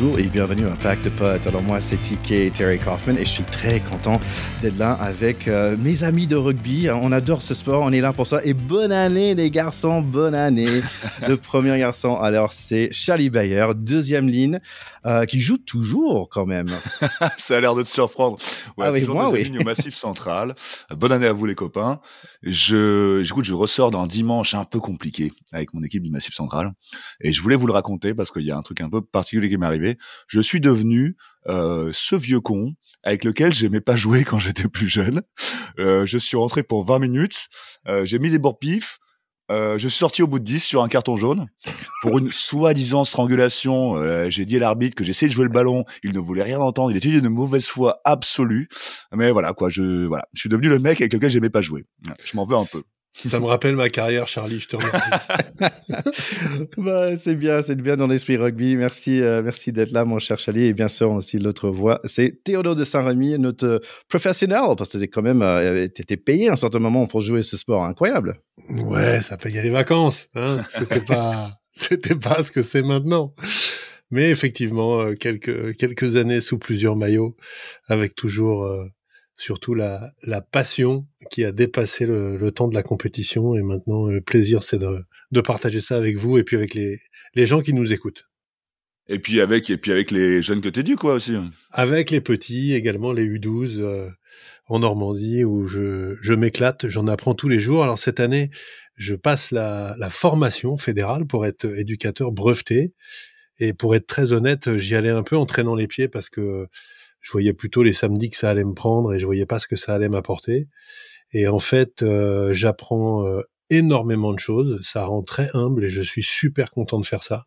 bonjour et bienvenue à Pack de Pot. Alors moi c'est TK Terry Kaufman et je suis très content d'être là avec euh, mes amis de rugby. On adore ce sport, on est là pour ça. Et bonne année les garçons, bonne année. Le premier garçon, alors c'est Charlie Bayer, deuxième ligne. Euh, qui joue toujours quand même. ça a l'air de te surprendre. Ouais, ah oui, moi, oui. au Massif Central. Bonne année à vous les copains. Je, j'écoute, je ressors d'un dimanche un peu compliqué avec mon équipe du Massif Central et je voulais vous le raconter parce qu'il y a un truc un peu particulier qui m'est arrivé. Je suis devenu euh, ce vieux con avec lequel j'aimais pas jouer quand j'étais plus jeune. Euh, je suis rentré pour 20 minutes. Euh, j'ai mis des bourres pifs. Euh, je suis sorti au bout de 10 sur un carton jaune pour une soi-disant strangulation. J'ai dit à l'arbitre que j'essayais de jouer le ballon. Il ne voulait rien entendre. Il était d'une mauvaise foi absolue. Mais voilà, quoi. Je, voilà. Je suis devenu le mec avec lequel j'aimais pas jouer. Je m'en veux un peu. Ça me rappelle ma carrière, Charlie, je te remercie. bah, c'est bien, c'est bien dans l'esprit rugby. Merci, euh, merci d'être là, mon cher Charlie. Et bien sûr, aussi l'autre voix, c'est Théodore de Saint-Rémy, notre professionnel, parce que tu quand même, euh, étais payé à un certain moment pour jouer ce sport incroyable. Ouais, ça payait les vacances. Hein c'était pas, c'était pas ce que c'est maintenant. Mais effectivement, euh, quelques, quelques années sous plusieurs maillots, avec toujours euh, surtout la, la passion qui a dépassé le, le, temps de la compétition. Et maintenant, le plaisir, c'est de, de partager ça avec vous et puis avec les, les gens qui nous écoutent. Et puis avec et puis avec les jeunes que tu quoi aussi. Avec les petits également les U12 euh, en Normandie où je, je m'éclate, j'en apprends tous les jours. Alors cette année, je passe la, la formation fédérale pour être éducateur breveté et pour être très honnête, j'y allais un peu en traînant les pieds parce que je voyais plutôt les samedis que ça allait me prendre et je voyais pas ce que ça allait m'apporter. Et en fait, euh, j'apprends euh, énormément de choses. Ça rend très humble et je suis super content de faire ça.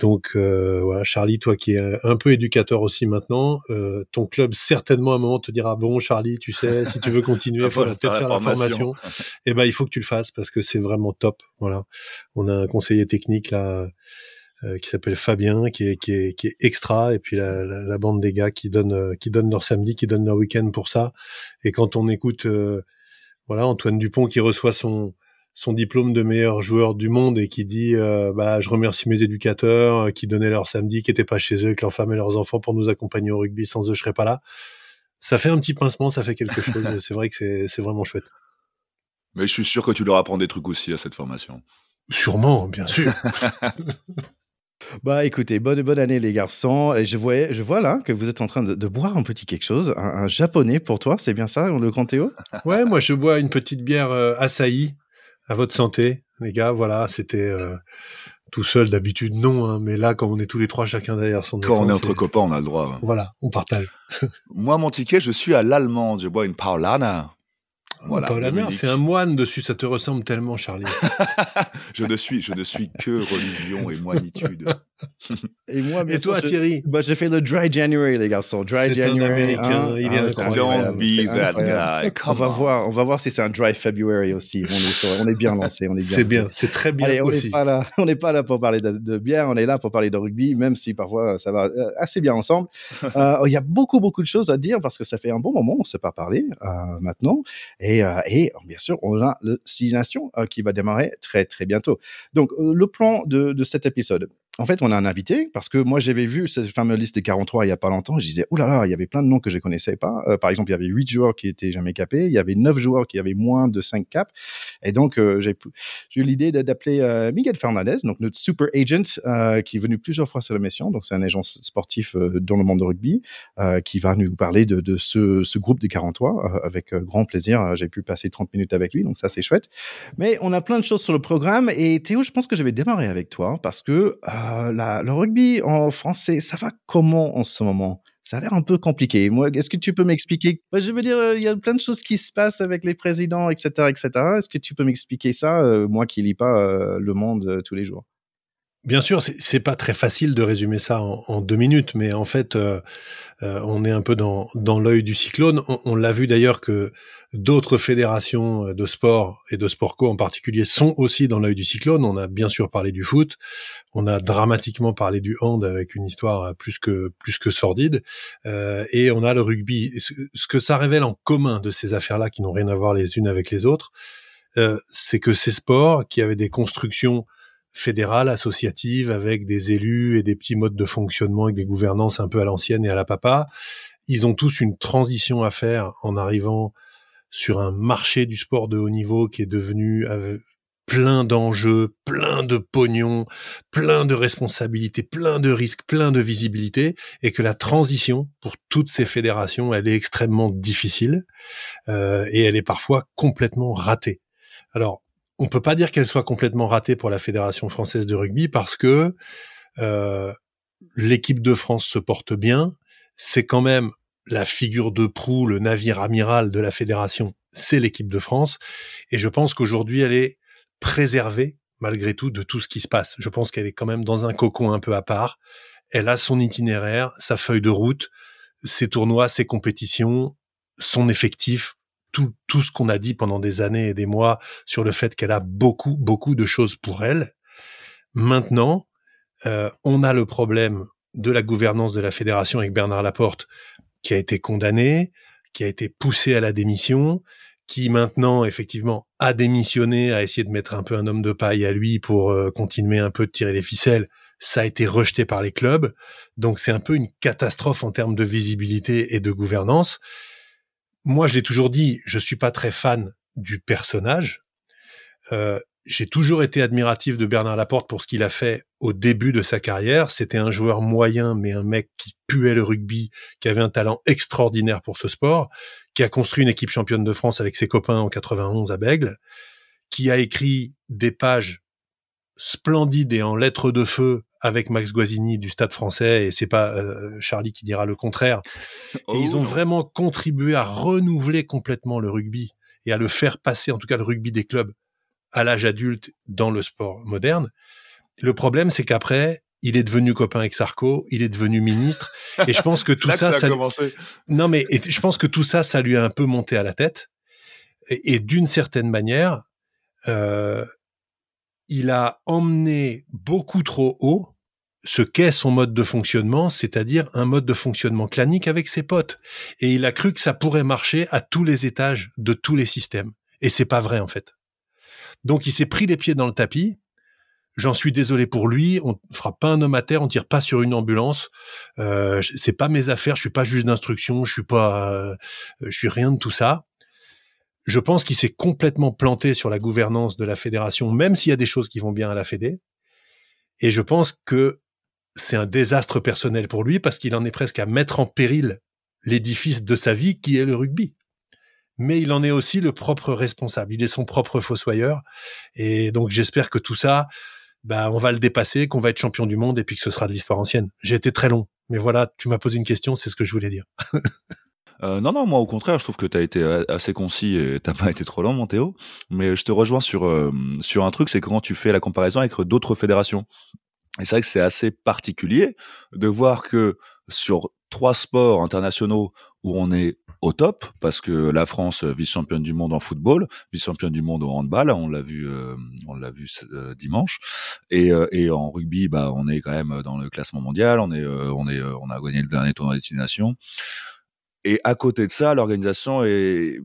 Donc euh, voilà, Charlie, toi qui es un peu éducateur aussi maintenant, euh, ton club certainement à un moment te dira bon Charlie, tu sais, si tu veux continuer, il faut peut-être faire la formation. Et eh ben il faut que tu le fasses parce que c'est vraiment top. Voilà, on a un conseiller technique là qui s'appelle Fabien, qui est, qui est, qui est extra, et puis la, la, la, bande des gars qui donnent, euh, qui donnent leur samedi, qui donnent leur week-end pour ça. Et quand on écoute, euh, voilà, Antoine Dupont qui reçoit son son diplôme de meilleur joueur du monde et qui dit bah je remercie mes éducateurs qui donnaient leur samedi qui étaient pas chez eux avec leurs femmes et leurs enfants pour nous accompagner au rugby. Sans eux je serais pas là. Ça fait un petit pincement ça fait quelque chose c'est vrai que c'est c'est vraiment chouette. Mais je suis sûr que tu leur apprends des trucs aussi à cette formation. Sûrement bien sûr Bah écoutez, bonne, bonne année les garçons. Et je, vois, je vois là que vous êtes en train de, de boire un petit quelque chose, un, un japonais pour toi, c'est bien ça, le grand Théo? Ouais, moi je bois une petite bière euh, Asahi, à votre santé, les gars. Voilà, c'était euh, tout seul d'habitude, non, hein, mais là, quand on est tous les trois, chacun derrière son Quand on est entre copains, on a le droit. Voilà, on partage. moi, mon ticket, je suis à l'allemande, je bois une Paulana. Voilà, c'est un moine dessus, ça te ressemble tellement, Charlie. je ne suis, je ne suis que religion et moinitude. Et moi, et toi, Thierry bah, J'ai fait le Dry January, les garçons. Dry January. Un américain, hein. il est ah, Don't be that guy. on va voir, on va voir si c'est un Dry February aussi. On est, on est bien lancé, on est bien. C'est bien, c'est très bien Allez, on aussi. N'est pas là, on n'est pas là pour parler de, de, bière, on est là pour parler de rugby, même si parfois ça va euh, assez bien ensemble. Euh, il y a beaucoup, beaucoup de choses à dire parce que ça fait un bon moment, on ne s'est pas parlé euh, maintenant, et, euh, et bien sûr, on a le Six Nations euh, qui va démarrer très très bientôt. Donc, euh, le plan de, de cet épisode, en fait, on a un invité parce que moi, j'avais vu cette fameuse liste des 43 il y a pas longtemps. Je disais, oh là il y avait plein de noms que je connaissais pas. Euh, par exemple, il y avait 8 joueurs qui étaient jamais capés. Il y avait 9 joueurs qui avaient moins de 5 caps. Et donc, euh, j'ai eu l'idée d'appeler euh, Miguel Fernandez, donc notre super agent, euh, qui est venu plusieurs fois sur l'émission. Donc, c'est un agent sportif euh, dans le monde de rugby euh, qui va nous parler de, de ce, ce, groupe des 43 avec grand plaisir. J'ai pu passer 30 minutes avec lui, donc ça, c'est chouette. Mais on a plein de choses sur le programme. Et Théo, je pense que je vais démarrer avec toi parce que la, le rugby en français, ça va comment en ce moment? Ça a l'air un peu compliqué. Moi, est-ce que tu peux m'expliquer? Bah, Je veux dire, euh, il y a plein de choses qui se passent avec les présidents, etc., etc. Est-ce que tu peux m'expliquer ça, euh, moi qui lis pas euh, Le Monde tous les jours? Bien sûr, c'est pas très facile de résumer ça en, en deux minutes, mais en fait, euh, euh, on est un peu dans, dans l'œil du cyclone. On, l'a vu d'ailleurs que d'autres fédérations de sport et de sport co en particulier sont aussi dans l'œil du cyclone. On a bien sûr parlé du foot, on a dramatiquement parlé du hand avec une histoire plus que plus que sordide, euh, et on a le rugby. Ce, que ça révèle en commun de ces affaires-là, qui n'ont rien à voir les unes avec les autres, euh, c'est que ces sports qui avaient des constructions fédérale, associative, avec des élus et des petits modes de fonctionnement, avec des gouvernances un peu à l'ancienne et à la papa. Ils ont tous une transition à faire en arrivant sur un marché du sport de haut niveau qui est devenu plein d'enjeux, plein de pognon, plein de responsabilités, plein de risques, plein de visibilité, et que la transition pour toutes ces fédérations, elle est extrêmement difficile euh, et elle est parfois complètement ratée. Alors, on peut pas dire qu'elle soit complètement ratée pour la fédération française de rugby parce que euh, l'équipe de France se porte bien. C'est quand même la figure de proue, le navire amiral de la fédération, c'est l'équipe de France. Et je pense qu'aujourd'hui, elle est préservée, malgré tout, de tout ce qui se passe. Je pense qu'elle est quand même dans un cocon un peu à part. Elle a son itinéraire, sa feuille de route, ses tournois, ses compétitions, son effectif, tout, tout ce qu'on a dit pendant des années et des mois sur le fait qu'elle a beaucoup, beaucoup de choses pour elle. Maintenant, euh, on a le problème de la gouvernance de la fédération avec Bernard Laporte, qui a été condamné, qui a été poussé à la démission, qui maintenant effectivement a démissionné, a essayé de mettre un peu un homme de paille à lui pour euh, continuer un peu de tirer les ficelles. Ça a été rejeté par les clubs, donc c'est un peu une catastrophe en termes de visibilité et de gouvernance. Moi, je l'ai toujours dit, je suis pas très fan du personnage. Euh, j'ai toujours été admiratif de Bernard Laporte pour ce qu'il a fait au début de sa carrière. C'était un joueur moyen, mais un mec qui puait le rugby, qui avait un talent extraordinaire pour ce sport, qui a construit une équipe championne de France avec ses copains en 91 à Bègle, qui a écrit des pages splendides et en lettres de feu avec Max Guazzini du Stade français, et c'est pas euh, Charlie qui dira le contraire. et ils oh ont vraiment contribué à renouveler complètement le rugby et à le faire passer, en tout cas le rugby des clubs, à l'âge adulte dans le sport moderne. Le problème, c'est qu'après, il est devenu copain avec Sarko, il est devenu ministre, et je pense que tout ça, ça, non mais je pense que tout ça, ça lui a un peu monté à la tête, et, d'une certaine manière, euh, il a emmené beaucoup trop haut ce qu'est son mode de fonctionnement, c'est-à-dire un mode de fonctionnement clanique avec ses potes, et il a cru que ça pourrait marcher à tous les étages de tous les systèmes, et c'est pas vrai en fait. Donc il s'est pris les pieds dans le tapis. J'en suis désolé pour lui. On fera pas un homme à terre, on tire pas sur une ambulance. Euh, c'est pas mes affaires. Je suis pas juge d'instruction. Je suis pas, euh, je suis rien de tout ça. Je pense qu'il s'est complètement planté sur la gouvernance de la fédération, même s'il y a des choses qui vont bien à la Fédé. Et je pense que c'est un désastre personnel pour lui parce qu'il en est presque à mettre en péril l'édifice de sa vie qui est le rugby mais il en est aussi le propre responsable. Il est son propre fossoyeur. Et donc, j'espère que tout ça, bah, on va le dépasser, qu'on va être champion du monde et puis que ce sera de l'histoire ancienne. J'ai été très long. Mais voilà, tu m'as posé une question, c'est ce que je voulais dire. Euh, non, non, moi au contraire, je trouve que tu as été assez concis et t'as pas été trop long, mon Théo. Mais je te rejoins sur euh, sur un truc, c'est comment tu fais la comparaison avec d'autres fédérations. Et c'est vrai que c'est assez particulier de voir que sur trois sports internationaux où on est au top parce que la France vice-championne du monde en football, vice-championne du monde au handball, on l'a vu, euh, on l'a vu euh, dimanche, et, euh, et en rugby, bah on est quand même dans le classement mondial, on est, on est, on a gagné le dernier tournoi destination, et à côté de ça, l'organisation est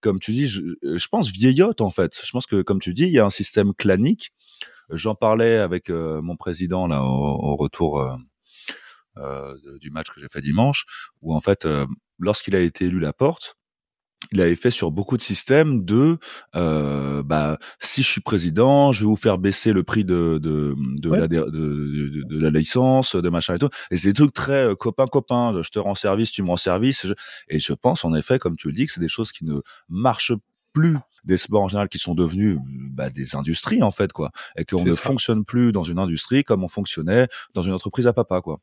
comme tu dis, je, pense vieillotte en fait. Je pense que comme tu dis, il y a un système clanique. J'en parlais avec mon président là au, au retour euh, du match que j'ai fait dimanche, où en fait, euh, lorsqu'il a été élu la porte, il avait fait sur beaucoup de systèmes de euh, bah si je suis président, je vais vous faire baisser le prix de de de, la, de, de, la licence, de machin et tout. Et c'est des trucs très copain copain. Je te rends service, tu me rends service. Et je pense en effet, comme tu le dis, que c'est des choses qui ne marchent plus des sports en général qui sont devenus bah, des industries en fait quoi, et qu'on ne fonctionne plus dans une industrie comme on fonctionnait dans une entreprise à papa quoi.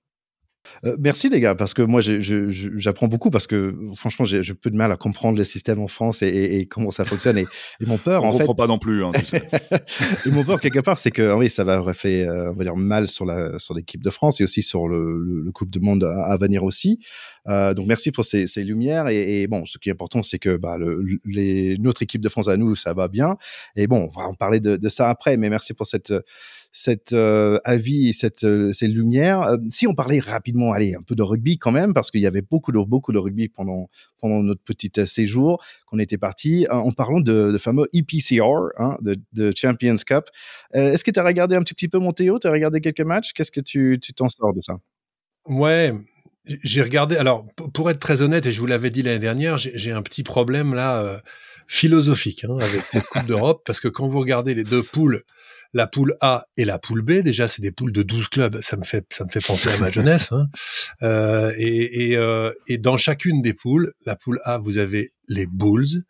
Euh, merci les gars, parce que moi j'apprends beaucoup parce que franchement j'ai peu de mal à comprendre les systèmes en France et, comment ça fonctionne et, mon peur on en comprend pas non plus. Hein, et mon peur quelque part c'est que oui ça va fait euh, on va dire mal sur la sur l'équipe de France et aussi sur le, le, Coupe du Monde à, venir aussi. Euh, donc merci pour ces, ces lumières et, bon ce qui est important c'est que bah, le, les, notre équipe de France à nous ça va bien et bon on va en parler de, de ça après mais merci pour cette cet avis et cette, ces lumières. si on parlait rapidement, allez, un peu de rugby quand même, parce qu'il y avait beaucoup de, beaucoup de rugby pendant, pendant notre petit séjour qu'on était parti, en parlant de, fameux EPCR, hein, de, de, Champions Cup. Est-ce que tu as regardé un petit, petit peu Montéo? Tu as regardé quelques matchs? Qu'est-ce que tu t'en sors de ça? Ouais, j'ai regardé. Alors, pour être très honnête, et je vous l'avais dit l'année dernière, j'ai un petit problème là euh, philosophique hein, avec cette Coupe d'Europe, parce que quand vous regardez les deux poules, la poule A et la poule B, déjà c'est des poules de 12 clubs, ça me fait ça me fait penser à ma jeunesse. Hein. Euh, et, et, euh, et dans chacune des poules, la poule A, vous avez les Bulls,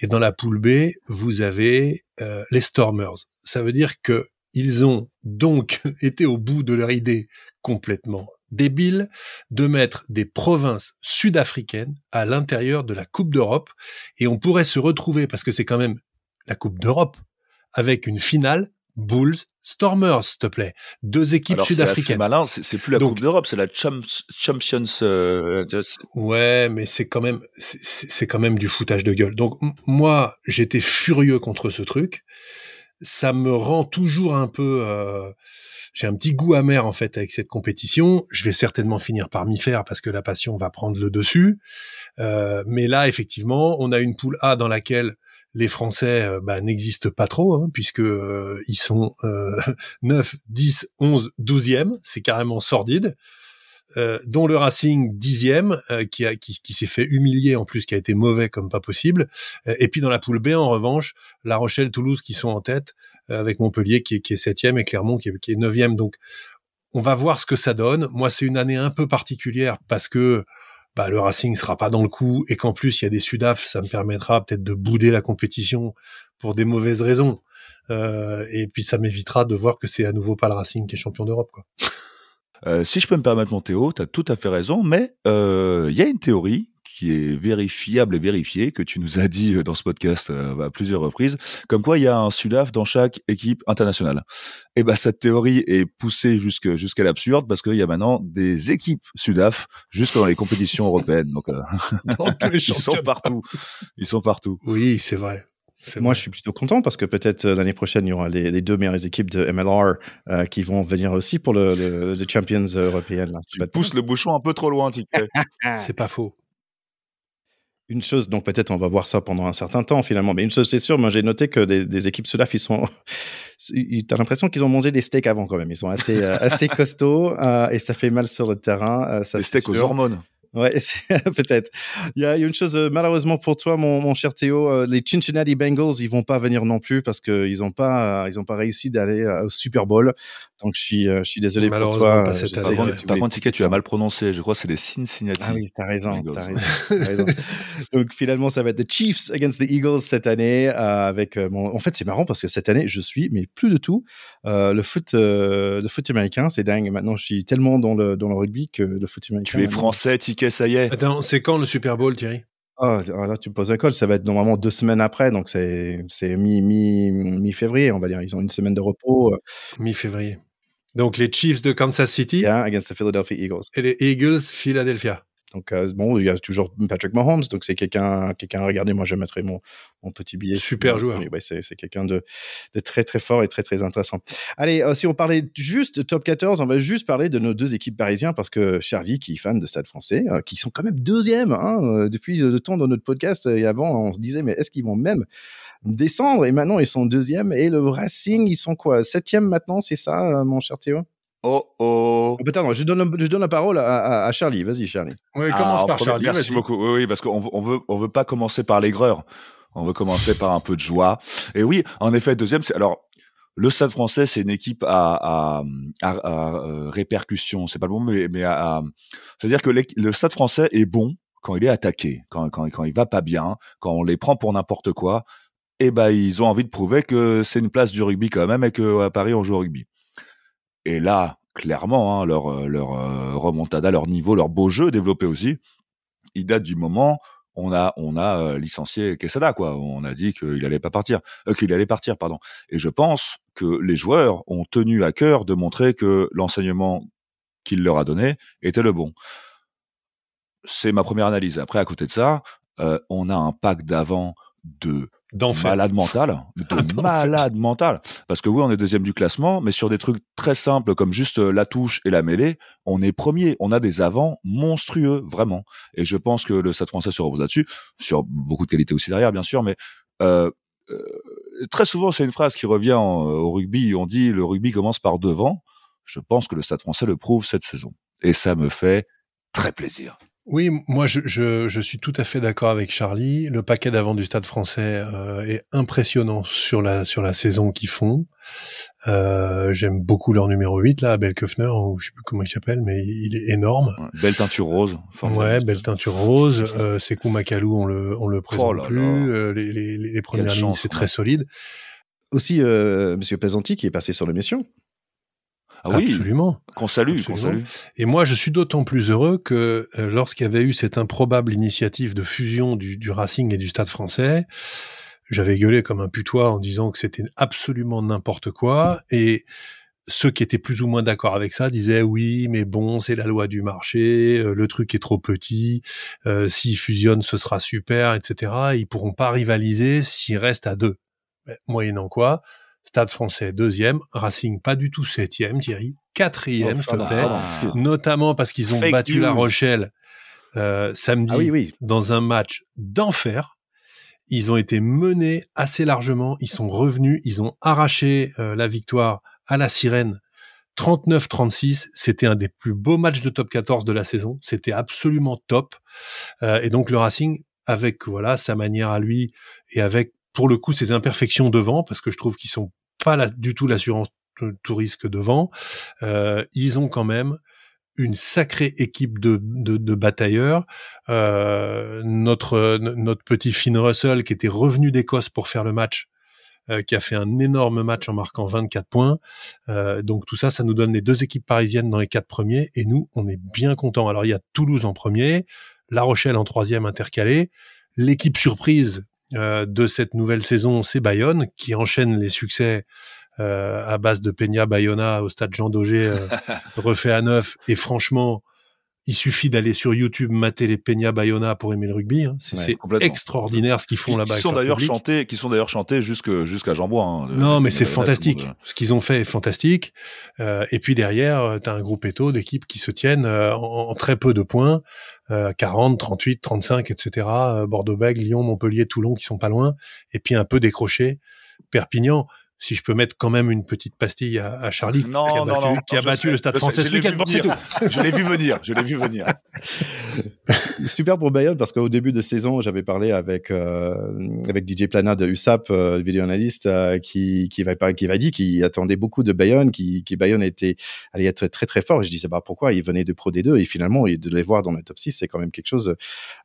et dans la poule B, vous avez euh, les Stormers. Ça veut dire que ils ont donc été au bout de leur idée complètement débile de mettre des provinces sud-africaines à l'intérieur de la Coupe d'Europe et on pourrait se retrouver, parce que c'est quand même la Coupe d'Europe, avec une finale Bulls, Stormers, s'il te plaît. Deux équipes sud-africaines. C'est malin, c'est plus la Coupe d'Europe, c'est la Champions. Euh, ouais, mais c'est quand même, c'est quand même du foutage de gueule. Donc moi, j'étais furieux contre ce truc. Ça me rend toujours un peu. Euh, j'ai un petit goût amer en fait avec cette compétition. Je vais certainement finir par m'y faire parce que la passion va prendre le dessus. Euh, mais là, effectivement, on a une poule A dans laquelle les Français euh, bah, n'existent pas trop, hein, puisque euh, ils sont 9, 10, 11, 12e, c'est carrément sordide. Euh, dont le Racing dixième, euh, qui, qui, qui s'est fait humilier en plus, qui a été mauvais comme pas possible. et puis dans la poule B, en revanche, La Rochelle, Toulouse qui sont en tête, euh, avec Montpellier qui est, qui est septième et Clermont qui est, qui est neuvième. Donc, on va voir ce que ça donne. Moi, c'est une année un peu particulière parce que bah, le Racing sera pas dans le coup et qu'en plus il y a des Sudaf, ça me permettra peut-être de bouder la compétition pour des mauvaises raisons. Euh, et puis ça m'évitera de voir que c'est à nouveau pas le Racing qui est champion d'Europe. Quoi. Euh, si je peux me permettre mon Théo, tu as tout à fait raison, mais euh, il y a une théorie qui est vérifiable et vérifiée, que tu nous as dit euh, dans ce podcast à plusieurs reprises, comme quoi il y a un Sudaf dans chaque équipe internationale. Et ben cette théorie est poussée jusqu'à l'absurde parce qu'il y a maintenant des équipes Sudaf jusque dans les compétitions européennes. Donc, ils sont partout. Ils sont partout. Oui, c'est vrai. Moi, je suis plutôt content parce que peut-être euh, l'année prochaine, il y aura les, deux meilleures équipes de MLR euh, qui vont venir aussi pour le, le, Champions européenne. Tu pousses le bouchon un peu trop loin, Ticket. c'est pas faux. Une chose, donc peut-être on va voir ça pendant un certain temps finalement, mais une chose c'est sûr, moi j'ai noté que des, équipes Sudaf, ils sont, t'as l'impression qu'ils ont mangé des steaks avant quand même, ils sont assez, euh, assez costauds et ça fait mal sur le terrain. des steaks aux hormones. Ouais, peut-être. Il y, a, une chose, euh, malheureusement pour toi, mon, cher Théo, euh, les Cincinnati Bengals, ils vont pas venir non plus parce qu'ils n'ont pas, ils ont pas réussi d'aller euh, au Super Bowl. Donc je suis, je suis désolé pour toi. par, contre, Ticket, tu as mal prononcé. Je crois que c'est les Cincinnati. Ah oui, t'as raison, as raison, raison. Donc finalement, ça va être les Chiefs against the Eagles cette année. avec mon... En fait, c'est marrant parce que cette année, je suis, mais plus de tout, le foot, le foot américain. C'est dingue. Maintenant, je suis tellement dans le dans le rugby que le foot américain. Tu es français, Ça y est. Attends, c'est quand le Super Bowl, Thierry? Oh, là, tu me poses un col. Ça va être normalement deux semaines après, donc c'est mi, mi, mi-février, on va dire. Ils ont une semaine de repos. Euh. Mi-février. Donc les Chiefs de Kansas City. Yeah, against the Philadelphia Eagles. Et les Eagles, Philadelphia. Donc, euh, bon, il y a toujours Patrick Mahomes, donc c'est quelqu'un quelqu'un à regarder. Moi, je mettrai mon, mon petit billet. Super joueur. Ouais, c'est quelqu'un de, de, très, très fort et très, très intéressant. Allez, euh, si on parlait juste de top 14, on va juste parler de nos deux équipes parisiennes parce que Charlie, qui est fan de Stade français, euh, qui sont quand même deuxième hein, depuis le temps dans notre podcast. Et avant, on se disait, mais est-ce qu'ils vont même descendre? Et maintenant, ils sont deuxième. Et le Racing, ils sont quoi? Septième maintenant, c'est ça, mon cher Théo? Oh oh. Peut-être, je donne, je donne la parole à, à, Charlie. Vas-y, Charlie. Oui, commence ah, par Charlie. Merci beaucoup. Oui, oui parce qu'on on veut, on veut pas commencer par l'aigreur. On veut commencer par un peu de joie. Et oui, en effet, deuxième, c'est alors le Stade Français, c'est une équipe à, à, à, à euh, répercussion. C'est pas le bon, mais, mais à, c'est-à-dire que le Stade Français est bon quand il est attaqué, quand, quand, quand il va pas bien, quand on les prend pour n'importe quoi. Et eh ben, ils ont envie de prouver que c'est une place du rugby quand même et qu'à Paris on joue au rugby. Et là, clairement, hein, leur, euh, euh, remontada, leur niveau, leur beau jeu développé aussi, il date du moment on a on a euh, licencié Quesada quoi. On a dit qu'il allait pas partir, qu'il allait partir pardon. Et je pense que les joueurs ont tenu à cœur de montrer que l'enseignement qu'il leur a donné était le bon. C'est ma première analyse. Après à côté de ça, on a un pack d'avant de malade mental, de malade mental. Parce que oui, on est deuxième du classement, mais sur des trucs très simples comme juste euh, la touche et la mêlée, on est premier. On a des avants monstrueux, vraiment. Et je pense que le Stade français se repose là-dessus, sur beaucoup de qualités aussi derrière, bien sûr, mais euh, euh, très souvent, c'est une phrase qui revient au rugby. On dit le rugby commence par devant. Je pense que le Stade français le prouve cette saison. Et ça me fait très plaisir. Oui, moi je, je, je, suis tout à fait d'accord avec Charlie. Le paquet d'avant du Stade Français euh, est impressionnant sur la sur la saison qu'ils font. Euh, J'aime beaucoup leur numéro 8 là, Abel Köfner, ou je sais plus comment il s'appelle, mais il est énorme. belle teinture rose. Ouais, belle teinture rose. Euh, Sekou Makalou, on le on le oh présente plus. Euh, les, les, les, premières lignes, c'est très solide. Aussi, euh, Monsieur Pesanti qui est passé sur l'émission. Ah oui, absolument. Qu'on salue, qu'on salue. Et moi, je suis d'autant plus heureux que euh, lorsqu'il y avait eu cette improbable initiative de fusion du, du Racing et du Stade français, j'avais gueulé comme un putois en disant que c'était absolument n'importe quoi. Et ceux qui étaient plus ou moins d'accord avec ça disaient oui, mais bon, c'est la loi du marché, euh, le truc est trop petit, euh, s'ils fusionnent, ce sera super, etc. Ils pourront pas rivaliser s'ils restent à deux. moyennant quoi, Stade français deuxième, Racing pas du tout septième, Thierry, quatrième, oh, s'il te plaît, notamment parce qu'ils ont battu La Rochelle euh, samedi ah dans un match d'enfer. Ils ont été menés assez largement, ils sont revenus, ils ont arraché euh, la victoire à la Sirène 39-36, c'était un des plus beaux matchs de top 14 de la saison, c'était absolument top. Euh, et donc le Racing, avec voilà sa manière à lui et avec pour le coup ses imperfections devant, parce que je trouve qu'ils sont pas du tout l'assurance tout risque devant, euh, ils ont quand même une sacrée équipe de, batailleurs. Euh, notre petit Finn Russell qui était revenu d'Écosse pour faire le match, euh, qui a fait un énorme match en marquant 24 points. donc tout ça, ça nous donne les deux équipes parisiennes dans les quatre premiers et nous, on est bien contents. Alors il y a Toulouse en premier, La Rochelle en troisième intercalé, l'équipe surprise de cette nouvelle saison, c'est Bayonne, qui enchaîne les succès euh, à base de Peña Bayona au stade Jean Daugé, euh, refait à neuf. Et franchement, il suffit d'aller sur YouTube mater les Peña Bayona pour aimer le rugby. Hein. C'est extraordinaire ce qu'ils font là-bas. Qui sont d'ailleurs chantés, qui sont d'ailleurs chantés jusqu'à Jean Bois. Hein, non, mais c'est fantastique. Ce qu'ils ont fait est fantastique. Euh, et puis derrière, tu as un groupe éto d'équipes qui se tiennent en, en, très peu de points. 40, 38, 35, etc. Bordeaux-Bègles, Lyon, Montpellier, Toulon qui sont pas loin, et puis un peu décroché. Perpignan, si je peux mettre quand même une petite pastille à, Charlie, non, qui a battu, non, qui a battu le Stade Français ce week-end. C'est tout. je l'ai vu venir. Je l'ai vu venir. Super pour Bayonne parce qu'au début de saison, j'avais parlé avec euh, avec DJ Plana de USAP, euh, vidéo analyste, euh, qui qui va qui va dire qu'il attendait beaucoup de Bayonne, qui qui Bayonne était allait être très très fort. Et je disais bah pourquoi? Il venait de Pro D2 et finalement de les voir dans le top 6, c'est quand même quelque chose.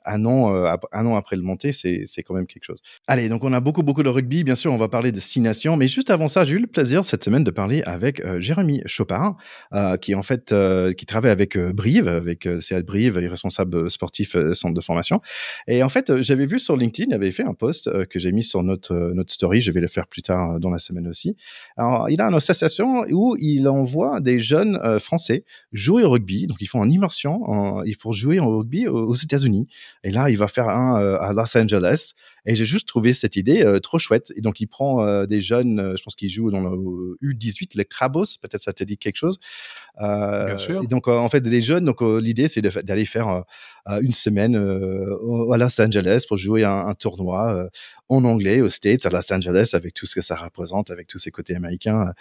Un an euh, un an après le monté, c'est c'est quand même quelque chose. Allez, donc on a beaucoup beaucoup de rugby. Bien sûr, on va parler de six nations, mais juste avant ça, j'ai eu le plaisir cette semaine de parler avec euh, Jérémy Chopin, euh, qui en fait euh, qui travaille avec Brive, avec CA Brive, responsable sportif centre de formation. Et en fait, j'avais vu sur LinkedIn, il avait fait un post que j'ai mis sur notre notre story. Je vais le faire plus tard dans la semaine aussi. Alors, il a une association où il envoie des jeunes français jouer au rugby. Donc, ils font en immersion, il faut jouer au rugby aux, aux États-Unis. Et là, il va faire un à Los Angeles. Et j'ai juste trouvé cette idée euh, trop chouette. Et donc, il prend euh, des jeunes, euh, je pense qu'ils jouent dans le U18, les Crabos, peut-être ça te dit quelque chose. Bien sûr. Et donc, en fait, des jeunes, donc l'idée, c'est d'aller faire une semaine à Los Angeles pour jouer un, un tournoi en anglais aux States, à Los Angeles, avec tout ce que ça représente, avec tous ces côtés américains.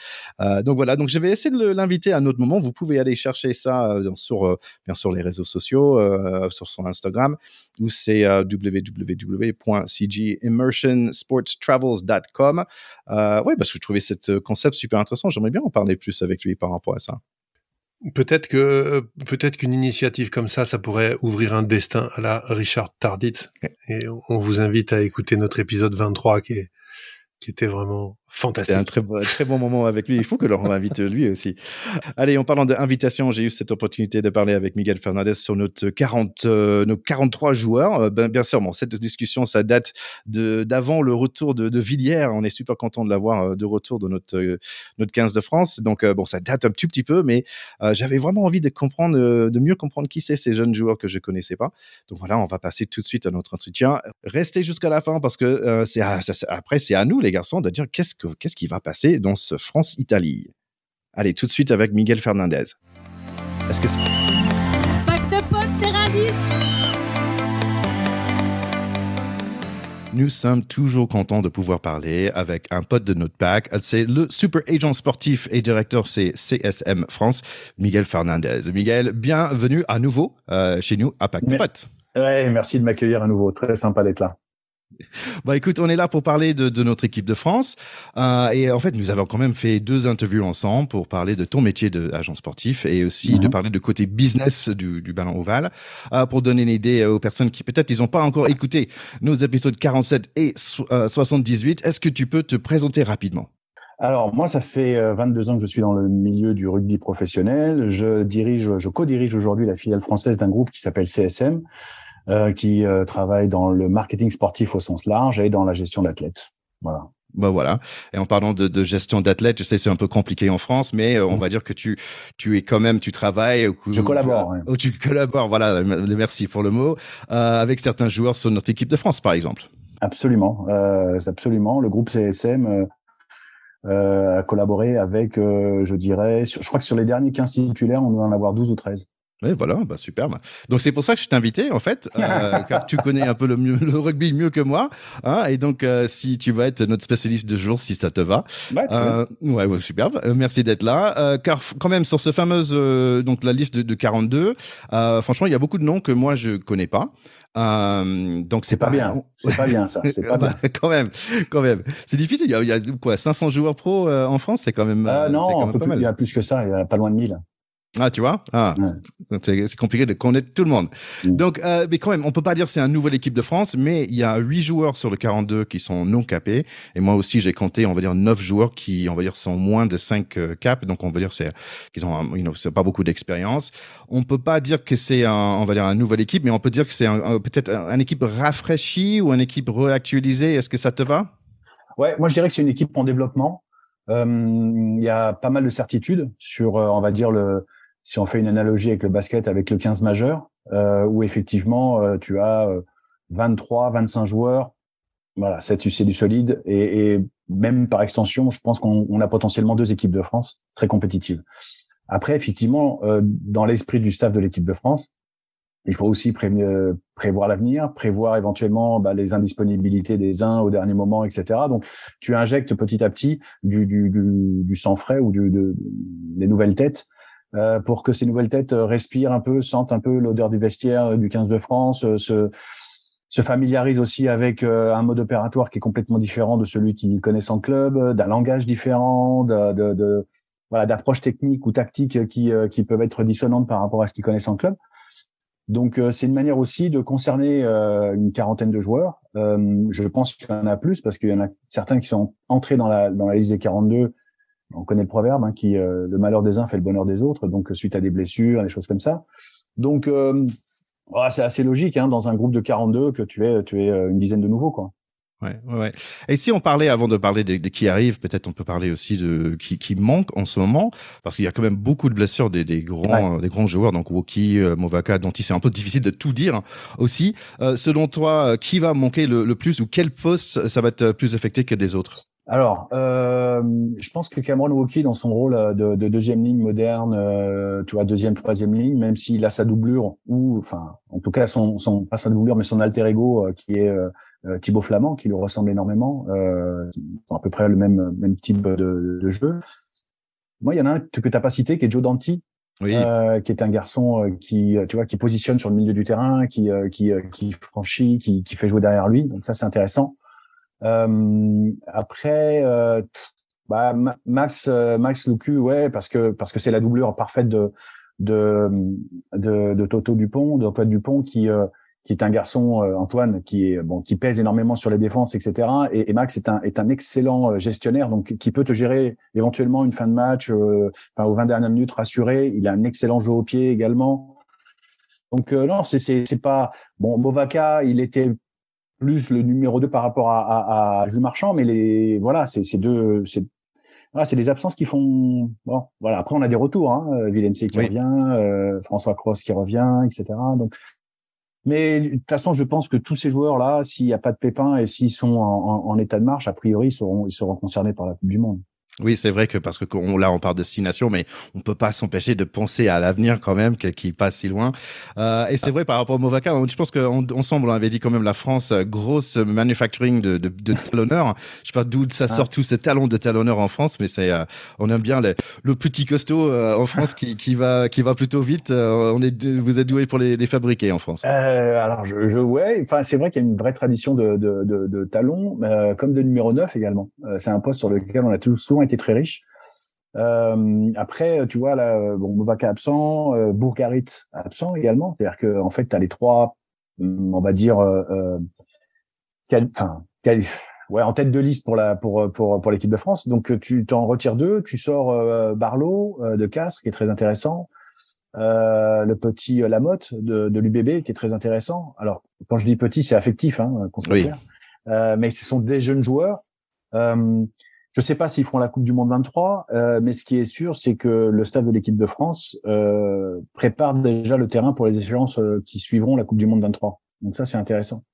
donc voilà, donc je vais essayer de l'inviter à un autre moment. Vous pouvez aller chercher ça sur, bien sûr, les réseaux sociaux, sur son Instagram, où c'est www.cg immersionsportstravels.com. Euh, oui, parce que je trouvais ce concept super intéressant. J'aimerais bien en parler plus avec lui par rapport à ça. Peut-être que peut-être qu'une initiative comme ça, ça pourrait ouvrir un destin à la Richard Tardit. Et on vous invite à écouter notre épisode 23 qui est qui était vraiment Fantastique. Un très, très bon moment avec lui. Il faut que l'on invite lui aussi. Allez, en parlant d'invitation, j'ai eu cette opportunité de parler avec Miguel Fernandez sur notre 40, euh, nos 43 joueurs. Euh, ben, bien sûr, bon, cette discussion, ça date d'avant le retour de, de Villiers. On est super content de l'avoir euh, de retour de notre, notre 15 de France. Donc, bon, ça date un tout petit peu, mais j'avais vraiment envie de comprendre, de mieux comprendre qui c'est ces jeunes joueurs que je connaissais pas. Donc voilà, on va passer tout de suite à notre entretien. Restez jusqu'à la fin parce que c'est après, c'est à nous, les garçons, de dire qu'est-ce qu'est-ce qui va passer dans ce France-Italie? Allez, tout de suite avec Miguel Fernandez. Est-ce que Nous sommes toujours contents de pouvoir parler avec un pote de notre pack. C'est le super agent sportif et directeur c'est CSM France, Miguel Fernandez. Miguel, bienvenue à nouveau euh, chez nous à Pack de Potes. Ouais, merci de m'accueillir à nouveau. Très sympa d'être là. Bah écoute, on est là pour parler de, notre équipe de France. Euh, et en fait, nous avons quand même fait deux interviews ensemble pour parler de ton métier d'agent sportif et aussi de mhm. parler de côté business du, ballon ovale. Euh, pour donner une idée aux personnes qui peut-être ils n'ont pas encore écouté nos épisodes 47 et 78, euh, est-ce que tu peux te présenter rapidement? Alors moi, ça fait 22 ans que je suis dans le milieu du rugby professionnel. Je dirige, je co-dirige aujourd'hui la filiale française d'un groupe qui s'appelle CSM, euh, qui euh, travaille dans le marketing sportif au sens large et dans la gestion d'athlètes. Voilà. Bah voilà. Et en parlant de, de gestion d'athlètes, je sais c'est un peu compliqué en France, mais euh, on mm. va dire que tu tu es quand même tu travailles. Je collabore. Ouais. Tu collabores. Voilà. Merci pour le mot. Euh, avec certains joueurs sur notre équipe de France, par exemple. Absolument, euh, absolument. Le groupe CSM euh, a collaboré avec, je dirais, je crois que sur les derniers 15 titulaires, on doit en avoir 12 ou 13. Oui, voilà, bah superbe. Donc c'est pour ça que je t'ai invité en fait, euh, car tu connais un peu le, mieux, le rugby mieux que moi, hein, et donc euh, si tu vas être notre spécialiste de jour, si ça te va. Euh, ouais, ouais, superbe. merci d'être là. car quand même sur ce fameuse donc la liste de, de 42, franchement il y a beaucoup de noms que moi je connais pas. donc c'est pas, bien, c'est pas bien ça. C'est pas bah, bien. quand même, quand même. C'est difficile. Il y, a, il y, a, quoi, 500 joueurs pro en France, c'est quand même. non, quand même plus, il y a plus que ça. Il y a pas loin de 1000. Ah, tu vois? Ah. C'est compliqué de connaître tout le monde. Mm. Donc, euh, mais quand même, on peut pas dire c'est une nouvelle équipe de France, mais il y a huit joueurs sur le 42 qui sont non capés. Et moi aussi, j'ai compté, on va dire, neuf joueurs qui, on va dire, sont moins de 5 euh, caps. Donc, on va dire c'est qu'ils ont, you know, pas beaucoup d'expérience. On peut pas dire que c'est, on va dire, une nouvelle équipe, mais on peut dire que c'est peut-être une équipe rafraîchie ou une équipe réactualisée. Est-ce que ça te va? Ouais, moi je dirais que c'est une équipe en développement. Euh, il y a pas mal de certitudes sur, on va dire, le, si on fait une analogie avec le basket, avec le 15 majeur, euh, où effectivement euh, tu as 23, euh, 25 joueurs, voilà, c'est du solide et, et, même par extension, je pense qu'on a potentiellement deux équipes de France très compétitives. Après, effectivement, euh, dans l'esprit du staff de l'équipe de France, il faut aussi prévoir l'avenir, prévoir éventuellement bah, les indisponibilités des uns au dernier moment, etc. Donc, tu injectes petit à petit du, du, du, du sang frais ou du, de, des nouvelles têtes euh, pour que ces nouvelles têtes euh, respirent un peu, sentent un peu l'odeur du vestiaire euh, du 15 de France, se, se familiarisent aussi avec un mode opératoire qui est complètement différent de celui qu'ils connaissent en club, d'un langage différent, de, de, de voilà, d'approches techniques ou tactiques qui, qui peuvent être dissonantes par rapport à ce qu'ils connaissent en club. Donc c'est une manière aussi de concerner une quarantaine de joueurs. je pense qu'il y en a plus parce qu'il y en a certains qui sont entrés dans la, dans la liste des 42 on connaît le proverbe hein, qui euh, le malheur des uns fait le bonheur des autres, donc suite à des blessures, des choses comme ça. Donc euh, c'est assez logique hein, dans un groupe de 42 que tu es tu es euh, une dizaine de nouveaux quoi. Ouais, ouais. Et si on parlait, avant de parler de, qui arrive, peut-être on peut parler aussi de qui, qui manque en ce moment, parce qu'il y a quand même beaucoup de blessures des, des grands, des grands joueurs, donc Woki, Movaka, Danti, c'est un peu difficile de tout dire aussi. selon toi, qui va manquer le, le, plus ou quel poste ça va être plus affecté que des autres? Alors, euh, je pense que Cameron Wauquiez, dans son rôle euh, de, de deuxième ligne moderne, euh, tu vois, deuxième, troisième ligne, même s'il a sa doublure, ou, enfin, en tout cas, son, son pas sa doublure, mais son alter ego, euh, qui est euh, Thibaut Flamand, qui lui ressemble énormément, euh, à peu près le même, même type de, de jeu. Moi, il y en a un que tu n'as pas cité, qui est Joe Dante, oui. Euh, qui est un garçon qui, tu vois, qui positionne sur le milieu du terrain, qui, qui, qui franchit, qui, qui fait jouer derrière lui. Donc ça, c'est intéressant. Euh, après, euh, bah, Max, euh, Max Lucu, ouais, parce que parce que c'est la doublure parfaite de de, de, de Toto Dupont, d'Antoine Dupont, qui qui est un garçon Antoine qui est bon, qui pèse énormément sur les défenses, etc. Et, Max est un est un excellent gestionnaire, donc qui peut te gérer éventuellement une fin de match, enfin, aux 20 dernières minutes rassuré. Il a un excellent jeu au pied également. Donc non, c'est c'est pas bon. Movaca, il était plus le numéro 2 par rapport à, à, à Jules Marchand, mais les voilà, c'est deux, c'est voilà, c'est des absences qui font bon. Voilà. Après, on a des retours, hein, Villemc qui revient, euh, François Cross qui revient, etc. Donc, mais de toute façon, je pense que tous ces joueurs-là, s'il n'y a pas de pépins et s'ils sont en, en, état de marche, a priori, ils seront, ils seront concernés par la Coupe du Monde. Oui, c'est vrai que parce que là on parle de destination, mais on peut pas s'empêcher de penser à l'avenir quand même, qui passe si loin. Euh, et c'est vrai par rapport au Movaca, je pense qu'ensemble on avait dit quand même la France euh, grosse manufacturing de, de, de talonneurs. Je sais pas d'où ça sort tous ces talons de talonneurs en France, mais c'est euh, on aime bien le petit costaud euh, en France qui, qui va qui va plutôt vite. on est vous êtes doué pour les, les fabriquer en France. alors je, je ouais, enfin c'est vrai qu'il y a une vraie tradition de de, de, de talons, comme de numéro 9 également. c'est un poste sur lequel on a toujours souvent très riche. Euh, après, tu vois, là, bon, Mobaka absent, euh, Bourgarit absent également. C'est-à-dire que en fait, tu as les trois, hum, on va dire, euh, enfin, ouais, en tête de liste pour la pour pour pour l'équipe de France. Donc tu t'en retires deux, tu sors Barlow de Castres qui est très intéressant, le petit Lamotte de, de l'UBB qui est très intéressant. Alors quand je dis petit, c'est affectif, hein, oui. mais ce sont des jeunes joueurs. Je ne sais pas s'ils feront la Coupe du Monde 23, euh, mais ce qui est sûr, c'est que le staff de l'équipe de France euh, prépare déjà le terrain pour les échéances euh, qui suivront la Coupe du Monde 23. Donc ça, c'est intéressant.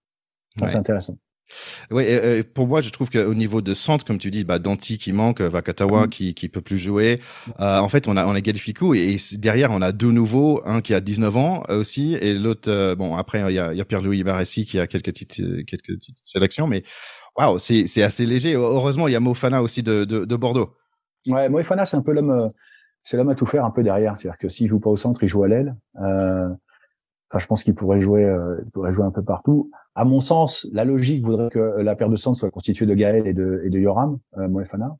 Ça, c'est intéressant. Oui, pour moi, je trouve qu'au niveau de centre, comme tu dis, bah, Danti qui manque, Vakatawa mm. qui qui peut plus jouer. Euh, en fait, on a on a Galifico et, et, derrière on a deux nouveaux, un qui a 19 ans aussi et l'autre, bon après il y a, y a Pierre-Louis Barressi qui a quelques petites quelques petites sélections, mais waouh, c'est assez léger. Heureusement, il y a Mofana aussi de, de, de Bordeaux. Ouais, Mofana, c'est un peu l'homme, c'est l'homme à tout faire un peu derrière. C'est-à-dire que s'il joue pas au centre, il joue à l'aile. Euh, je pense qu'il pourrait jouer, pourrait jouer un peu partout. À mon sens, la logique voudrait que la paire de centre soit constituée de Gaël et de, Yoram, euh, Moefana.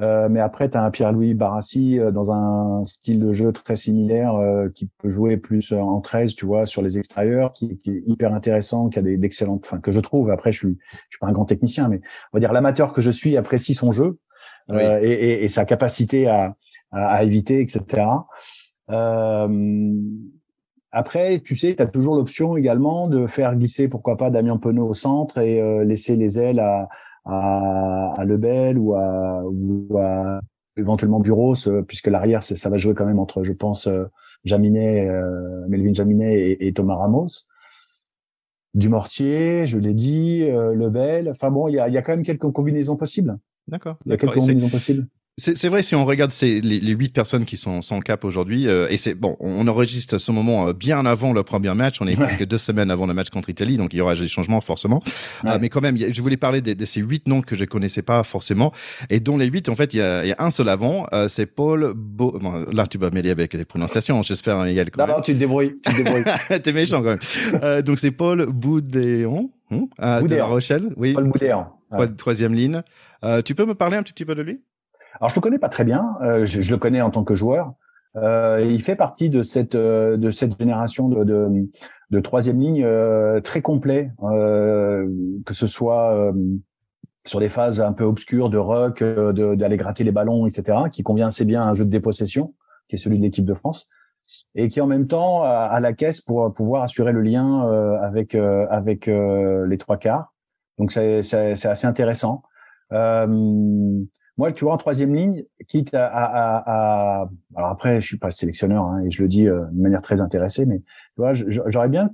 Euh, mais après, tu as un Pierre-Louis Barassi euh, dans un style de jeu très similaire euh, qui peut jouer plus en 13, tu vois, sur les extérieurs, qui, qui est hyper intéressant, qui a des d'excellentes, enfin que je trouve. Après, je suis, je suis pas un grand technicien, mais on va dire l'amateur que je suis apprécie son jeu et, et, et, sa capacité à, à, à éviter, etc. après, tu sais, tu as toujours l'option également de faire glisser, pourquoi pas, Damien Penaud au centre et laisser les ailes à, à, à Lebel ou à, ou à éventuellement Bureau, puisque l'arrière, ça va jouer quand même entre, je pense, euh, Jaminet, euh, Melvin Jaminet et, et, Thomas Ramos. Du Mortier, je l'ai dit, euh, Lebel. Enfin bon, il y a, y a quand même quelques combinaisons possibles. D'accord. Il y a quelques combinaisons possibles. C'est vrai si on regarde ces, les, les 8 personnes qui sont sans cap aujourd'hui euh, et c'est bon on enregistre ce moment euh, bien avant le premier match. On est presque deux semaines avant le match contre Italie donc il y aura des changements forcément. Euh, mais quand même je voulais parler de, de ces huit noms que je connaissais pas forcément. Et dont les huit en fait il y a, y a un seul avant c'est Paul Bo... Bon, là tu vas m'aider avec les prononciations j'espère hein, Yann non, non tu te débrouilles tu te débrouilles. T'es méchant quand même. Donc c'est Paul Boudéon hein, de La Rochelle oui. Paul Boudéon. Troisième ligne. Tu peux me parler un petit peu de lui? Alors je le connais pas très bien, euh, je, je, le connais en tant que joueur. Euh, il fait partie de cette euh, de cette génération de, de, de troisième ligne euh, très complet, euh, que ce soit sur des phases un peu obscures de rock, d'aller gratter les ballons, etc., qui convient assez bien à un jeu de dépossession, qui est celui de l'équipe de France, et qui en même temps a, la caisse pour pouvoir assurer le lien avec avec les trois quarts. Donc c'est assez intéressant. Euh, moi, tu vois, en troisième ligne, quitte à, alors après, je suis pas sélectionneur hein, et je le dis euh, de manière très intéressée, mais tu vois, j'aurais bien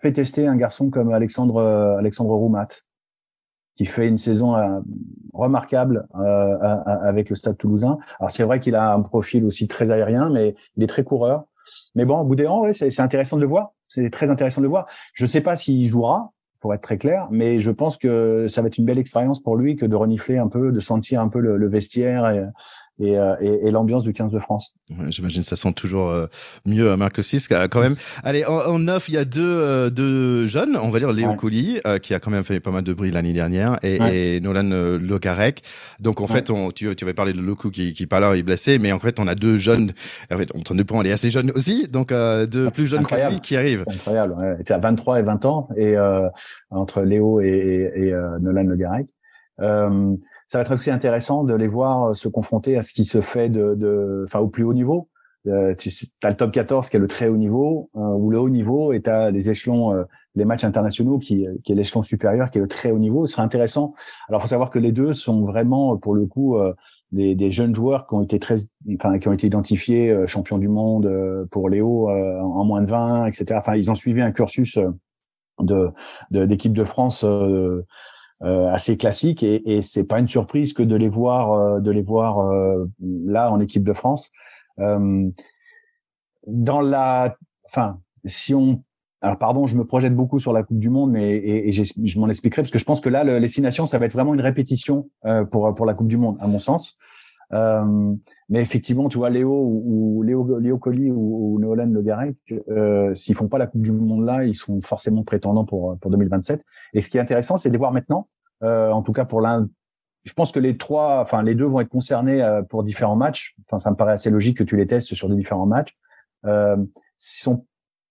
fait tester un garçon comme Alexandre euh, Alexandre Roumat, qui fait une saison euh, remarquable euh, avec le Stade Toulousain. Alors c'est vrai qu'il a un profil aussi très aérien, mais il est très coureur. Mais bon, Boudéan, ouais, c'est intéressant de le voir. C'est très intéressant de le voir. Je ne sais pas s'il jouera, pour être très clair. Mais je pense que ça va être une belle expérience pour lui que de renifler un peu, de sentir un peu le, vestiaire et, et, et, l'ambiance du 15 de France. J'imagine ça sent toujours mieux à Marco 6 quand même. Allez, en, neuf, il y a deux, deux jeunes, on va dire Léo ouais. qui a quand même fait pas mal de bruit l'année dernière, et, Nolan Lokarek. Donc en fait, on, tu, tu avais parlé de Loku qui, qui pas là, il est blessé, mais en fait, on a deux jeunes. En fait, on ne peut aller assez jeune aussi, donc deux plus jeunes que lui qui arrivent. C'est incroyable. Ouais. C'est à 23 et 20 ans, et entre Léo et, et, Nolan Lokarek. Euh, ça va être aussi intéressant de les voir euh, se confronter à ce qui se fait de, de enfin au plus haut niveau. Euh, tu as le top 14 qui est le très haut niveau, euh, ou le haut niveau, et tu as les échelons, euh, les matchs internationaux qui, qui est l'échelon supérieur, qui est le très haut niveau. Ce sera intéressant. Alors, faut savoir que les deux sont vraiment, pour le coup, des, des, jeunes joueurs qui ont été très, enfin, qui ont été identifiés champions du monde pour Léo en moins de 20, etc. Enfin, ils ont suivi un cursus de d'équipe de, de, France. Euh, assez classique et, et c'est pas une surprise que de les voir euh, de les voir euh, là en équipe de France. Dans la enfin si on alors pardon je me projette beaucoup sur la Coupe du Monde mais et, et je m'en expliquerai parce que je pense que là le, les six ça va être vraiment une répétition pour pour la Coupe du Monde à mon sens. Euh, mais effectivement, tu vois, Léo ou, Léo, Léo Colli ou, ou Le Garec, euh, s'ils font pas la Coupe du Monde là, ils sont forcément prétendants pour pour 2027. Et ce qui est intéressant, c'est de voir maintenant. Euh, en tout cas, pour l'un, je pense que les trois, enfin les deux vont être concernés euh, pour différents matchs. Enfin, ça me paraît assez logique que tu les testes sur des différents matchs. Euh, sont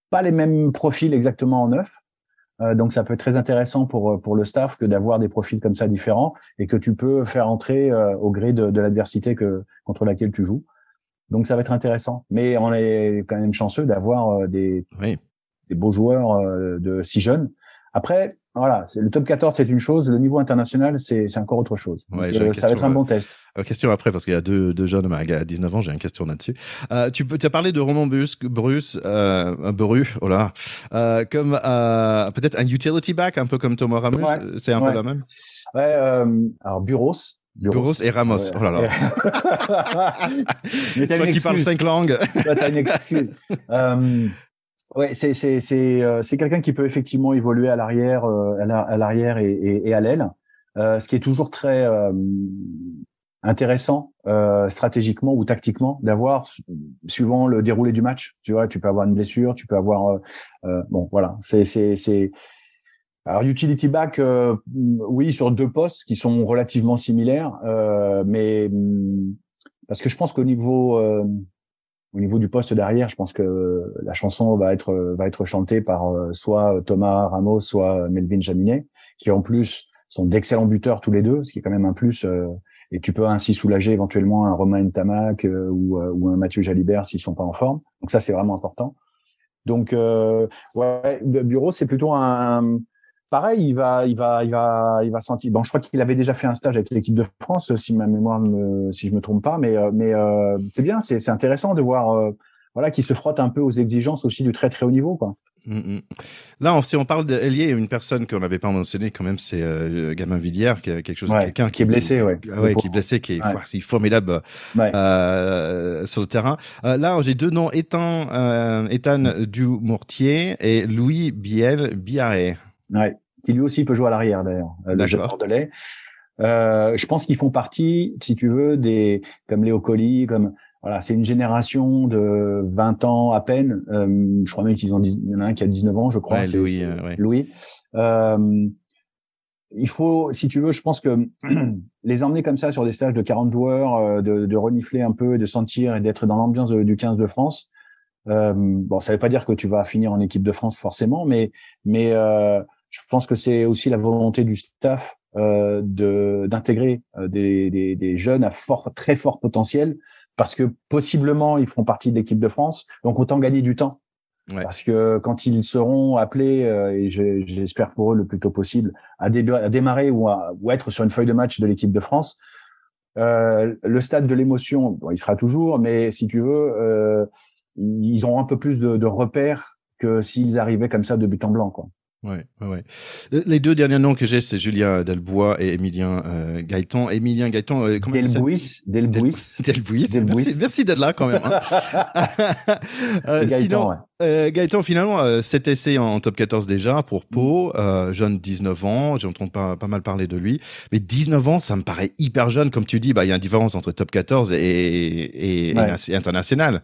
pas les mêmes profils exactement en neuf. Euh, donc ça peut être très intéressant pour euh, pour le staff que d'avoir des profils comme ça différents et que tu peux faire entrer euh, au gré de, de l'adversité que contre laquelle tu joues. Donc ça va être intéressant. Mais on est quand même chanceux d'avoir des des beaux joueurs de si jeunes. Après, voilà, le top 14, c'est une chose. Le niveau international, c'est encore autre chose. Ouais, euh, ça va être un bon test. Euh, question après, parce qu'il y a deux, deux jeunes à 19 ans, j'ai une question là-dessus. Euh, tu, peux, tu as parlé de Roman Bruce, Bruce euh, Bru, oh là, euh, comme euh, peut-être un utility back, un peu comme Thomas Ramos. c'est un peu la même? Ouais, alors Buros. Buros. et Ramos. Oh là là. Mais Toi qui parles cinq langues. T'as une excuse. Ouais, c'est c'est c'est euh, c'est quelqu'un qui peut effectivement évoluer à l'arrière, euh, à l'arrière et, à l'aile, euh, ce qui est toujours très intéressant stratégiquement ou tactiquement d'avoir suivant le déroulé du match. Tu vois, tu peux avoir une blessure, tu peux avoir bon voilà, c'est c'est c'est alors utility back, oui sur deux postes qui sont relativement similaires, mais parce que je pense qu'au niveau au niveau du poste derrière, je pense que la chanson va être va être chantée par euh, soit Thomas Ramos, soit Melvin Jaminet, qui en plus sont d'excellents buteurs tous les deux, ce qui est quand même un plus. Euh, et tu peux ainsi soulager éventuellement un Romain euh, ou, ou un Mathieu Jalibert s'ils sont pas en forme. Donc ça, c'est vraiment important. Donc ouais, Bureau, c'est plutôt un, pareil, il va, il va, il va, il va sentir. Bon, je crois qu'il avait déjà fait un stage avec l'équipe de France, si ma mémoire me, si je me trompe pas, mais, euh, mais euh, c'est bien, c'est intéressant de voir, euh, voilà, qu'il se frotte un peu aux exigences aussi du très très haut niveau, quoi. Mm, mm. Là, si on parle d'Elier, une personne qu'on n'avait pas mentionné quand même, c'est euh, Gamin Villière, qui a quelque chose, quelqu'un qui, est blessé, ouais, ah ouais, qui est blessé, qui est, formidable euh, sur le terrain. Euh, là, j'ai deux noms, Ethan, Ethan Dumourtier et Louis Biel Biarré. Ouais, qui lui aussi peut jouer à l'arrière d'ailleurs, euh, le jeune bordelais. Euh, je pense qu'ils font partie, si tu veux, des comme Léo Colli, comme voilà, c'est une génération de 20 ans à peine. Euh, je crois même qu'ils ont il y en a un qui a 19 ans, je crois. Ouais, Louis. Euh, ouais. Louis. Euh, il faut, si tu veux, je pense que les emmener comme ça sur des stages de 40 joueurs, euh, de, de renifler un peu, de sentir et d'être dans l'ambiance du 15 de France, euh, bon, ça veut pas dire que tu vas finir en équipe de France forcément, mais mais euh, je pense que c'est aussi la volonté du staff euh, de d'intégrer euh, des, des, des, jeunes à fort, très fort potentiel, parce que possiblement ils feront partie de l'équipe de France, donc autant gagner du temps. Ouais. Parce que quand ils seront appelés, euh, et j'espère pour eux le plus tôt possible, à, à démarrer ou à ou être sur une feuille de match de l'équipe de France, euh, le stade de l'émotion, bon, il sera toujours, mais si tu veux, euh, ils auront un peu plus de, de repères que s'ils arrivaient comme ça de but en blanc. Quoi. Ouais, ouais, euh, Les deux derniers noms que j'ai, c'est Julien Delbois et Emilien euh, Gaëtan. Emilien Gaëtan, euh, comment Delbouis, Delbouis. Delbouis. Merci, merci d'être là quand même. Hein. euh, Gaëtan, sinon, Gaëtan, finalement, cet essai en, top 14 déjà pour Pau, jeune 19 ans, j'ai entendu pas, pas mal parler de lui. Mais 19 ans, ça me paraît hyper jeune. Comme tu dis, bah, il y a une différence entre top 14 et, et, et international.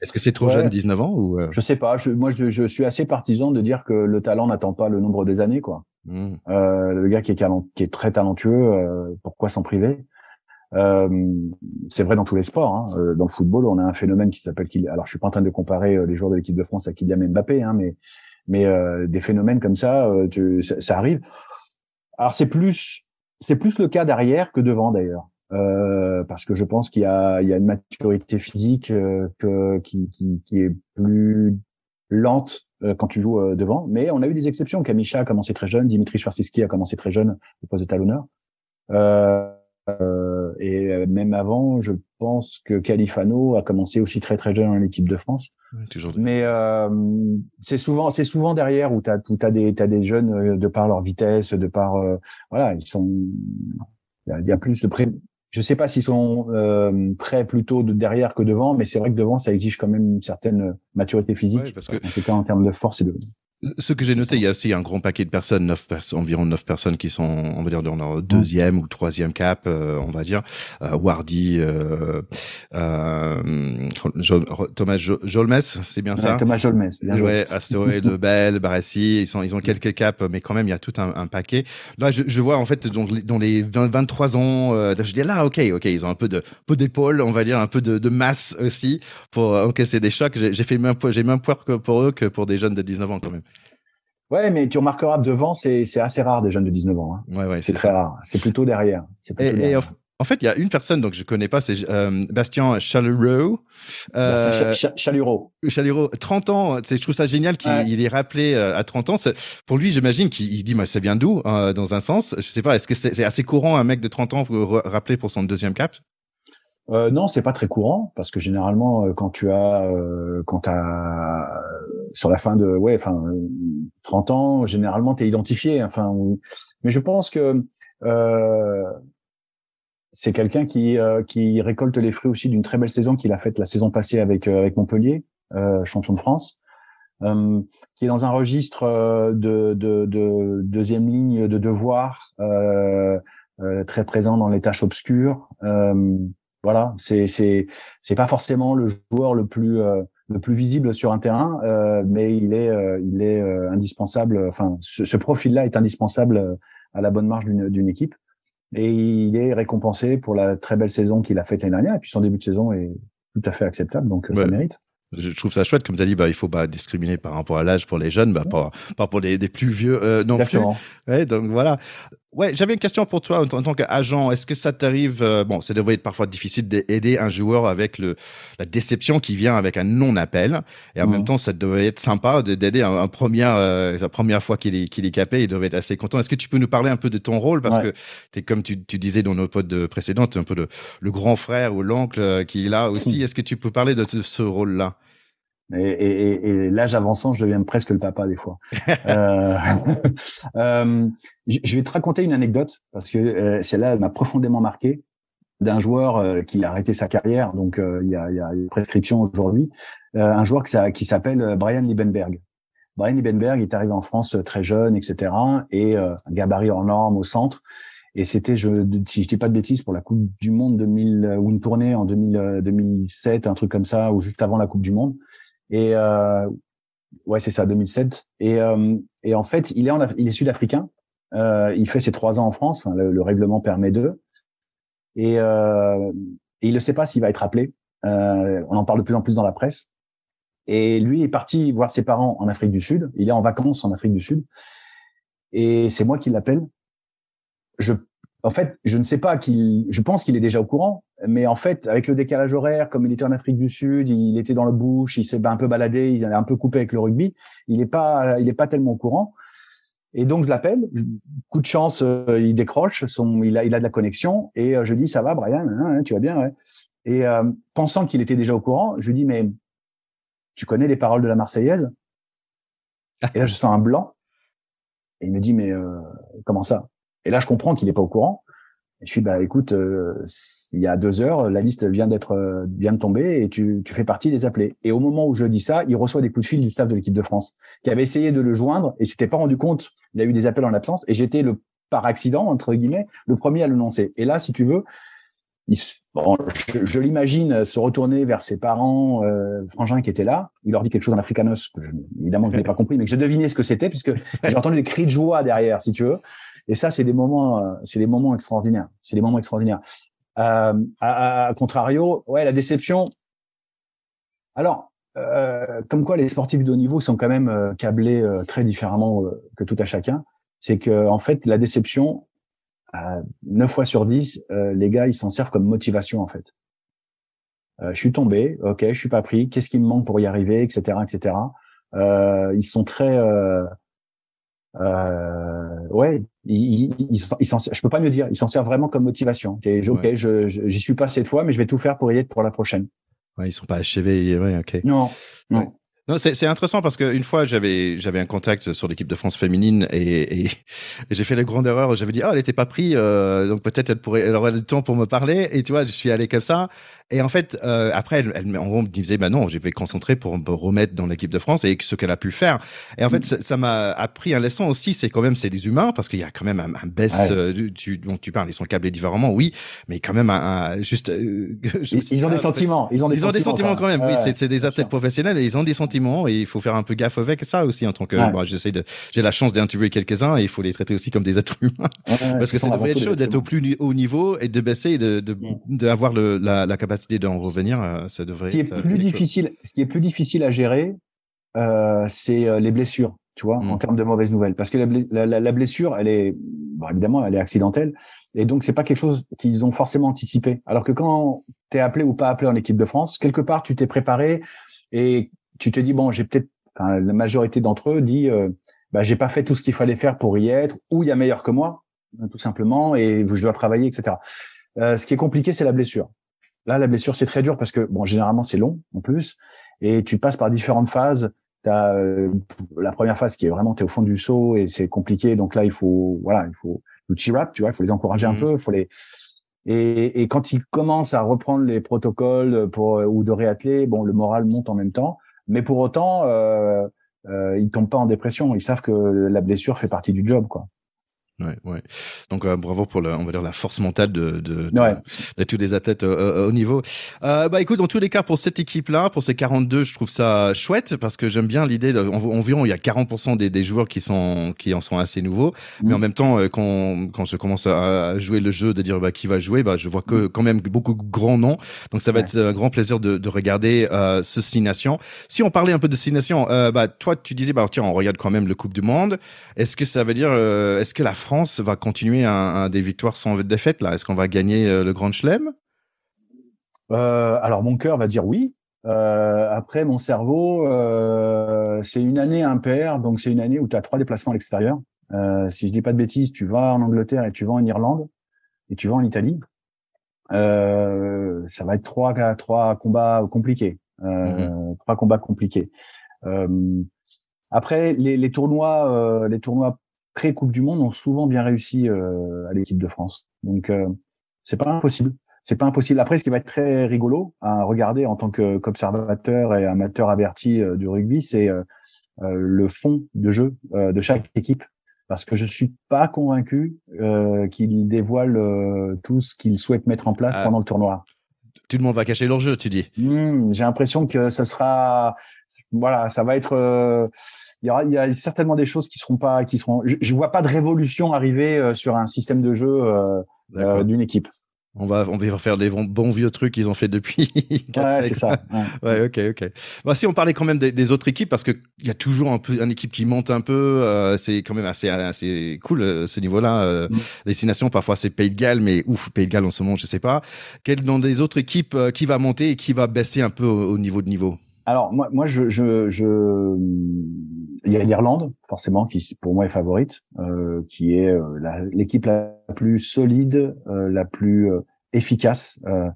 Est-ce que c'est trop jeune, 19 ans ou euh? Je sais pas. Je, moi, je, je, suis assez partisan de dire que le talent n'attend pas le nombre des années, quoi. Mmh. Euh, le gars qui est, qui est très talentueux, euh, pourquoi s'en priver? Euh, C'est vrai dans tous les sports. Hein. Euh, dans le football, on a un phénomène qui s'appelle. Alors, je suis pas en train de comparer les joueurs de l'équipe de France à Kylian Mbappé, hein, mais mais des phénomènes comme ça, tu, ça, ça arrive. Alors, c'est plus c'est plus le cas derrière que devant d'ailleurs. Euh, parce que je pense qu'il y a, il y a une maturité physique euh, que, qui, qui, qui, est plus lente euh, quand tu joues devant. Mais on a eu des exceptions. Kamisha a commencé très jeune, Dimitri Schwarziski a commencé très jeune au poste de talonneur. et même avant, je pense que Califano a commencé aussi très très jeune en équipe de France. Mais c'est souvent c'est souvent derrière où tu as, as des t'as des jeunes de par leur vitesse, de par voilà ils sont il y, a plus de pré je sais pas s'ils sont euh, prêts plutôt de derrière que devant, mais c'est vrai que devant, ça exige quand même une certaine maturité physique, parce que, en tout cas en termes de force et de, ce que j'ai noté, il y a aussi un grand paquet de personnes, 9 environ 9 personnes qui sont, on va dire, dans leur deuxième ou troisième cap, euh, on va dire. Euh, Wardy, euh, euh, Thomas Jolmes, c'est bien ça? Thomas Jolmes, bien joué. Ouais, de Bell, Barassi, ils, sont, ils ont quelques caps, mais quand même, il y a tout un, un paquet. Là, je, je, vois, en fait, dans, dans les 20, 23 ans, euh, je dis là, ok, ok, ils ont un peu de peu d'épaule, on va dire, un peu de, de masse aussi pour encaisser des chocs. J'ai fait même, j'ai même peur que pour eux que pour des jeunes de 19 ans, quand même. Ouais, mais tu remarqueras devant, c'est assez rare des jeunes de 19 ans. Hein. Ouais, ouais, c'est très rare. C'est plutôt derrière. Et, en, fait, il y a une personne donc je connais pas, c'est euh, Bastien Chalureau. Euh, Chalureau. Chalureau, 30 ans. Je trouve ça génial qu'il est rappelé euh, à 30 ans. Pour lui, j'imagine qu'il dit, moi, ça vient d'où euh, Dans un sens, je sais pas. Est-ce que c'est assez courant un mec de 30 ans pour rappeler pour son deuxième cap? Euh, non, c'est pas très courant parce que généralement euh, quand tu as euh, quand as sur la fin de ouais enfin 30 ans, généralement tu es identifié enfin mais je pense que euh, c'est quelqu'un qui qui récolte les fruits aussi d'une très belle saison qu'il a faite la saison passée avec avec Montpellier, champion de France. qui est dans un registre de, de, de deuxième ligne de devoir, très présent dans les tâches obscures. Voilà, c'est c'est c'est pas forcément le joueur le plus euh, le plus visible sur un terrain, euh, mais il est euh, il est indispensable. Enfin, ce, profil-là est indispensable à la bonne marche d'une équipe, et il est récompensé pour la très belle saison qu'il a faite l'année dernière. Et puis son début de saison est tout à fait acceptable, donc ça mérite je trouve ça chouette, comme tu as dit, bah, il faut pas discriminer par rapport à l'âge pour les jeunes, bah, pas, pas pour les, des plus vieux euh, non Exactement. plus. Ouais, donc voilà. Ouais, j'avais une question pour toi en, tant qu'agent. Est-ce que ça t'arrive euh, Bon, ça devrait être parfois difficile d'aider un joueur avec le la déception qui vient avec un non-appel, et en même mmh. temps, ça devrait être sympa d'aider un, un première euh, sa première fois qu'il est qu'il est capé. Il devrait être assez content. Est-ce que tu peux nous parler un peu de ton rôle? Parce que es comme tu, tu disais dans nos potes précédentes, un peu le, le grand frère ou l'oncle euh, qui est là aussi. Est-ce que tu peux parler de ce rôle-là? Et, et, et l'âge avançant, je deviens presque le papa des fois. euh, euh, je vais te raconter une anecdote parce que euh, celle-là m'a profondément marqué d'un joueur euh, qui a arrêté sa carrière, donc euh, il, y a, il y a une prescription aujourd'hui, un joueur qui, qui s'appelle Brian Liebenberg. Brian Liebenberg est arrivé en France très jeune, etc. Et un gabarit en norme au centre. Et c'était, je, si je dis pas de bêtises, pour la Coupe du Monde 2000 ou une tournée en 2000, 2007, un truc comme ça, ou juste avant la Coupe du Monde. Et euh, ouais, c'est ça, 2007. Et, euh, et en fait, il est, en, il est sud-africain. Euh, il fait ses trois ans en France. Enfin, le, règlement permet d'eux. Et, et il ne sait pas s'il va être appelé. On en parle de plus en plus dans la presse. Et lui est parti voir ses parents en Afrique du Sud. Il est en vacances en Afrique du Sud. Et c'est moi qui l'appelle. Je en fait, je ne sais pas qu'il, je pense qu'il est déjà au courant, mais en fait, avec le décalage horaire, comme il était en Afrique du Sud, il était dans le bush, il s'est un peu baladé, il a un peu coupé avec le rugby, il n'est pas, il est pas tellement au courant. Et donc je l'appelle, coup de chance, euh, il décroche, son, il a, il a de la connexion, et euh, je dis ça va, Brian, hein, hein, tu vas bien, ouais. Et euh, pensant qu'il était déjà au courant, je lui dis mais tu connais les paroles de la Marseillaise? Et là je sens un blanc. Et il me dit, mais comment ça? Et là, je comprends qu'il n'est pas au courant. Et je suis bah écoute, il y a deux heures, la liste vient d'être vient de tomber et tu, tu fais partie des appelés. Et au moment où je dis ça, il reçoit des coups de fil du staff de l'équipe de France qui avait essayé de le joindre et s'était pas rendu compte. Il a eu des appels en absence et j'étais le par accident entre guillemets le premier à le lancer. Et là, si tu veux, il, bon, je, l'imagine se retourner vers ses parents euh, frangins qui étaient là. Il leur dit quelque chose en africanos que je, évidemment je n'ai pas compris, mais que j'ai deviné ce que c'était puisque j'ai entendu des cris de joie derrière, si tu veux. Et ça, c'est des moments, euh, c'est des moments extraordinaires. C'est des moments extraordinaires. Euh, à, contrario, ouais, la déception. Alors, euh, comme quoi les sportifs de haut niveau sont quand même euh, câblés euh, très différemment que tout à chacun. C'est que en fait, la déception, à 9 fois sur 10, les gars, ils s'en servent comme motivation en fait. je suis tombé, ok, je suis pas pris. Qu'est-ce qui me manque pour y arriver, etc., etc. ils sont très euh, ouais, il, il, il, je peux pas mieux dire. Il s'en sert vraiment comme motivation. ok, je, j'y suis pas cette fois, mais je vais tout faire pour y être pour la prochaine. Ouais, ils sont pas achevés. Ouais, ok. Non, non. Non, c'est intéressant parce qu'une fois, j'avais j'avais un contact sur l'équipe de France féminine et, et, j'ai fait la grande erreur. J'avais dit, oh, elle était pas prise, euh, donc peut-être elle pourrait, elle aurait le temps pour me parler. Et tu vois, je suis allé comme ça. Et en fait, euh, après, elle, elle, en gros, me disait, bah non, je vais concentrer pour me remettre dans l'équipe de France et ce qu'elle a pu faire. Et en fait, ça m'a appris un leçon aussi, c'est quand même, c'est des humains parce qu'il y a quand même un, un baisse euh, tu, dont tu parles, ils sont câblés différemment, oui, mais quand même un, juste. Euh, ils, ont des sentiments, ils ont des ils sentiments. Ont des sentiments quand même, oui, c'est des athlètes professionnels et ils ont des sentiments et il faut faire un peu gaffe avec ça aussi en tant que. Bon, j'essaie de, j'ai la chance d'interviewer quelques-uns et il faut les traiter aussi comme des êtres humains parce que ça devrait être chaud d'être au plus haut niveau et de baisser et de, d'avoir de, la, la capacité d'en revenir euh, ça devrait. Ce qui est euh, plus difficile, ce qui est plus difficile à gérer, euh, c'est les blessures, tu vois, en mmh. termes de mauvaises nouvelles, parce que la, blessure, elle est, évidemment, elle est accidentelle, et donc c'est pas quelque chose qu'ils ont forcément anticipé. Alors que quand tu es appelé ou pas appelé en équipe de France, quelque part tu t'es préparé et tu te dis bon, j'ai peut-être, la majorité d'entre eux dit, bah j'ai pas fait tout ce qu'il fallait faire pour y être, ou il y a meilleur que moi, tout simplement, et je dois travailler, etc. ce qui est compliqué, c'est la blessure. Là, la blessure, c'est très dur parce que, bon, généralement, c'est long en plus, et tu passes par différentes phases. Tu as euh, la première phase qui est vraiment, tu es au fond du saut et c'est compliqué. Donc là, il faut, voilà, il faut le cheer up, tu vois, il faut les encourager un mmh. peu, il faut les. Et, et, quand ils commencent à reprendre les protocoles pour ou de réatteler, bon, le moral monte en même temps. Mais pour autant, euh, euh, ils tombent pas en dépression. Ils savent que la blessure fait partie du job, quoi. Ouais, ouais. Donc euh, bravo pour le, on va dire la force mentale de de, de, tous les athlètes euh, euh, au niveau. Euh, bah écoute, dans tous les cas pour cette équipe-là, pour ces 42, je trouve ça chouette parce que j'aime bien l'idée. Environ il y a 40% des, des, joueurs qui sont qui en sont assez nouveaux, mais en mm. même temps quand quand je commence à jouer le jeu de dire bah, qui va jouer, bah je vois que mm. quand même beaucoup de grands noms. Donc ça va être un grand plaisir de, de regarder euh, ce Six Nations. Si on parlait un peu de Six Nations, bah toi tu disais bah tiens on regarde quand même le Coupe du Monde. Est-ce que ça veut dire est-ce que la France va continuer à, des victoires sans défaite là Est-ce qu'on va gagner euh, le Grand Chelem? Euh, Alors mon cœur va dire oui. Euh, après mon cerveau, c'est une année impaire, donc c'est une année où tu as trois déplacements à l'extérieur. si je dis pas de bêtises, tu vas en Angleterre et tu vas en Irlande et tu vas en Italie. ça va être trois, trois combats compliqués. Mm-hmm. Trois combats compliqués. après, les, les tournois, les tournois pré-Coupe du Monde ont souvent bien réussi euh, à l'équipe de France. Donc euh, c'est pas impossible. C'est pas impossible. Après, ce qui va être très rigolo à regarder en tant qu'observateur et amateur averti euh, du rugby, c'est le fond de jeu de chaque équipe. Parce que je suis pas convaincu qu'ils dévoilent tout ce qu'ils souhaitent mettre en place ah. pendant le tournoi. Tout le monde va cacher leur jeu, tu dis. Hmm, j'ai l'impression que ce sera, voilà, ça va être il y, aura, il y a certainement des choses qui seront pas, qui seront. Je, je vois pas de révolution arriver euh, sur un système de jeu euh, euh, d'une équipe. On va, on va faire des bons vieux trucs qu'ils ont fait depuis. ouais, c'est ça. Ouais. ok, ok. Bah, si on parlait quand même des, autres équipes, parce qu'il y a toujours un peu une équipe qui monte un peu. Euh, c'est quand même assez, assez cool ce niveau-là. Euh, mm. Destination, parfois c'est Pays de Galles, mais ouf, Pays de Galles en ce moment, je sais pas. Quelles dans des autres équipes qui va monter et qui va baisser un peu au niveau de niveau? Alors moi, moi, je, je, je, il y a l'Irlande forcément qui pour moi est favorite, euh, qui est euh, l'équipe la, plus solide, euh, la plus euh, efficace, euh,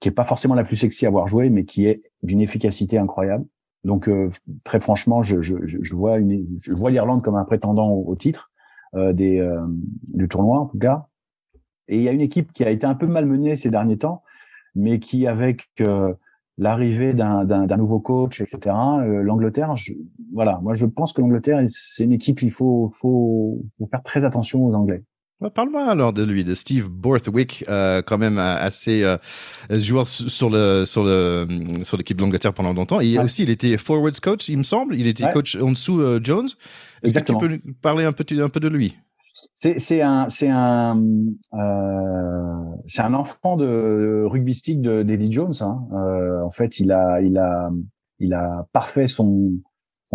qui est pas forcément la plus sexy à avoir joué, mais qui est d'une efficacité incroyable. Donc très franchement, je, je, je vois une, je vois l'Irlande comme un prétendant au, titre des du tournoi en tout cas. Et il y a une équipe qui a été un peu malmenée ces derniers temps, mais qui avec l'arrivée d'un nouveau coach, etc. Euh, L'Angleterre, voilà, moi je pense que l'Angleterre, c'est une équipe, il faut, faut, faut, faire très attention aux Anglais. Bah, parle-moi alors de lui, de Steve Borthwick, euh, quand même euh, assez euh, joueur sur le sur le sur l'équipe de l'Angleterre pendant longtemps. Et aussi, il était forwards coach, il me semble. Il était coach en dessous Jones. Est-ce que tu peux parler un peu un peu de lui? C'est un c'est un euh, c'est un enfant de rugbystique de d'Eddie Jones. Hein. Euh, en fait, il a il a il a parfait son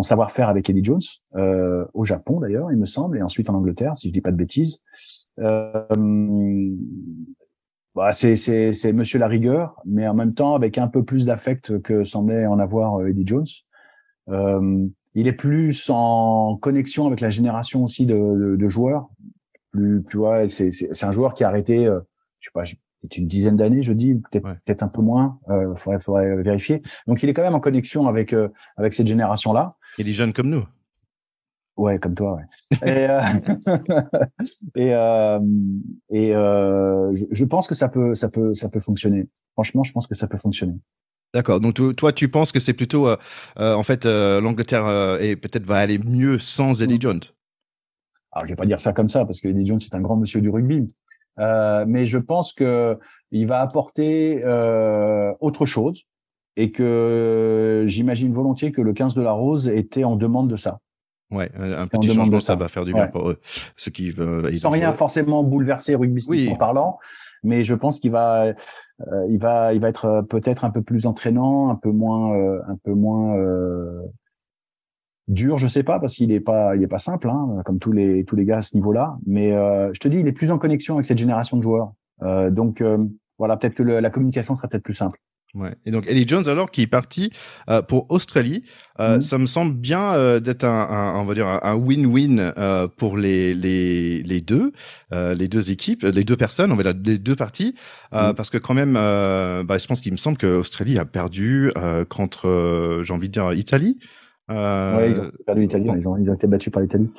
savoir-faire avec Eddie Jones euh, au Japon d'ailleurs, il me semble, et ensuite en Angleterre, si je dis pas de bêtises. Euh, bah, c'est c'est c'est Monsieur la rigueur, mais en même temps avec un peu plus d'affect que semblait en avoir Eddie Jones. Il est plus en connexion avec la génération aussi de, de, joueurs. Plus, tu vois, c'est, c'est, un joueur qui a arrêté, euh, je sais pas, une dizaine d'années, je dis, peut-être, peut-être un peu moins. Euh, faudrait, faudrait vérifier. Donc, il est quand même en connexion avec euh, avec cette génération-là. Il est jeune comme nous. Ouais, comme toi, ouais. et euh, et, euh, et je, je, pense que ça peut, ça peut, ça peut fonctionner. Franchement, je pense que ça peut fonctionner. D'accord. Donc toi, tu penses que c'est plutôt, euh, euh, en fait, euh, l'Angleterre et peut-être va aller mieux sans Eddie mm. Jones? Alors je vais pas dire ça comme ça parce que Eddie Jones c'est un grand monsieur du rugby, mais je pense que il va apporter autre chose et que j'imagine volontiers que le 15 de la Rose était en demande de ça. Ouais, un petit changement, ça. va faire du bien pour eux. Ce qui, Sans rien forcément bouleverser rugby oui. en parlant, mais je pense qu'il va, il va, il va être euh, peut-être un peu plus entraînant, un peu moins, euh, un peu moins dur, je sais pas, parce qu'il est pas, il est pas simple, hein, comme tous les tous les gars à ce niveau-là. Mais je te dis, il est plus en connexion avec cette génération de joueurs. donc voilà, peut-être que la communication sera peut-être plus simple. Ouais. Et donc Eddie Jones alors qui est parti euh, pour Australie, euh, mmh. ça me semble bien euh, d'être un, un, on va dire un win-win euh, pour les les les deux, euh, les deux équipes, les deux personnes, on va dire les deux parties, mmh. parce que quand même, bah, je pense qu'il me semble que Australie a perdu contre, j'ai envie de dire Italie. ouais, ils ont perdu l'Italie, ils, ont, ils ont été battus par l'Italie.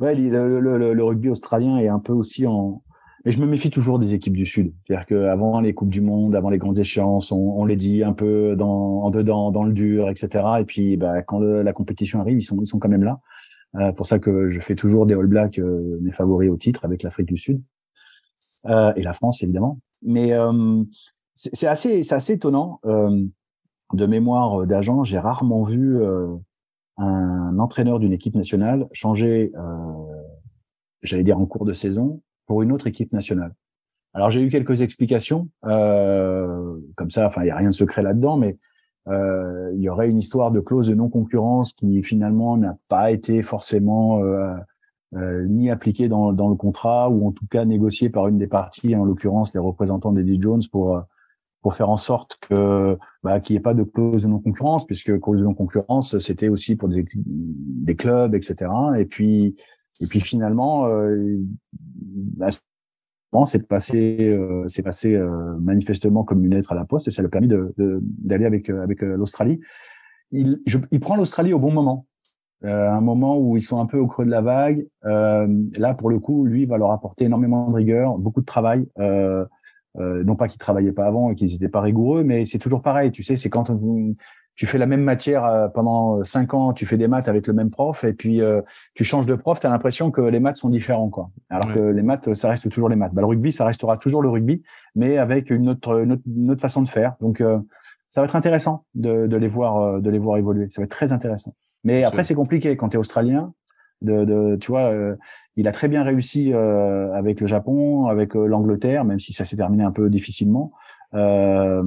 Ouais, le, le, le, rugby australien est un peu aussi en, mais je me méfie toujours des équipes du Sud. C'est-à-dire qu'avant les Coupes du Monde, avant les grandes échéances, on, on les dit un peu dans, en dedans, dans le dur, etc. Et puis, bah, quand la compétition arrive, ils sont, ils sont quand même là. Euh, pour ça que je fais toujours des All Blacks euh, mes favoris au titre avec l'Afrique du Sud euh, et la France évidemment. Mais euh, c'est assez, assez étonnant. Euh, de mémoire d'agent, j'ai rarement vu un entraîneur d'une équipe nationale changer, j'allais dire en cours de saison, pour une autre équipe nationale. Alors j'ai eu quelques explications, euh, comme ça, enfin il y a rien de secret là-dedans, mais euh, il y aurait une histoire de clause de non-concurrence qui finalement n'a pas été forcément euh, euh, ni appliquée dans, dans, le contrat ou en tout cas négociée par une des parties, en l'occurrence les représentants d'Eddie Jones pour pour faire en sorte que bah, qu'il n'y ait pas de clause de non-concurrence, puisque clause de non-concurrence c'était aussi pour des, des clubs, etc. Et puis et puis finalement, euh, bah, c'est passé, euh, c'est passé euh, manifestement comme une lettre à la poste et ça lui a permis d'aller de, d'aller avec euh, avec l'Australie. Il, il prend l'Australie au bon moment, un moment où ils sont un peu au creux de la vague. là, pour le coup, lui va leur apporter énormément de rigueur, beaucoup de travail. non pas qu'ils travaillaient pas avant et qu'ils n'étaient pas rigoureux, mais c'est toujours pareil. Tu sais, c'est quand tu fais la même matière euh, pendant euh, cinq ans, tu fais des maths avec le même prof, et puis euh, tu changes de prof, tu as l'impression que les maths sont différents, quoi. Alors que les maths, ça reste toujours les maths. Bah, le rugby, ça restera toujours le rugby, mais avec une autre, une autre, façon de faire. Donc, ça va être intéressant de, de, les voir, de les voir évoluer. Ça va être très intéressant. Mais après, c'est compliqué quand tu es australien. De, de, tu vois, il a très bien réussi avec le Japon, avec l'Angleterre, même si ça s'est terminé un peu difficilement. Euh,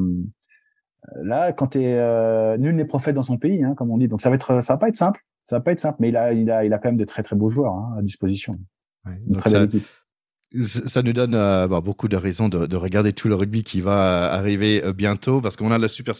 Là, quand tu es euh, nul n'est prophète dans son pays, hein, comme on dit. Donc ça va être, ça va pas être simple. Ça va pas être simple, mais il a, il a, il a quand même de très très beaux joueurs hein, à disposition. Ouais, donc ça, ça nous donne euh, bah, beaucoup de raisons de, de, regarder tout le rugby qui va euh, arriver euh, bientôt parce qu'on a la Super.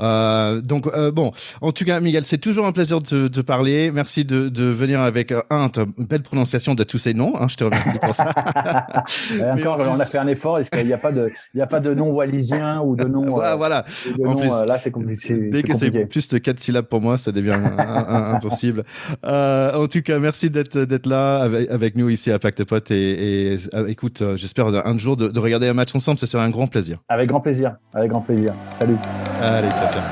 Euh, donc bon, en tout cas, Miguel, c'est toujours un plaisir de te parler. Merci de, de venir avec un ta belle prononciation de tous ces noms. Hein, je te remercie pour ça. encore, on a fait un effort. Est-ce qu'il n'y a pas de, il y a pas de nom wallisien ou de nom. voilà. voilà. en plus, là, c'est compliqué. Dès que c'est plus de quatre syllabes pour moi, ça devient impossible. en tout cas, merci d'être d'être là avec, avec, nous ici à Pacte Pot et et euh, écoute, euh, j'espère un jour de, regarder un match ensemble, ça serait un grand plaisir. Avec grand plaisir, avec grand plaisir. Salut. Allez, ciao, ciao.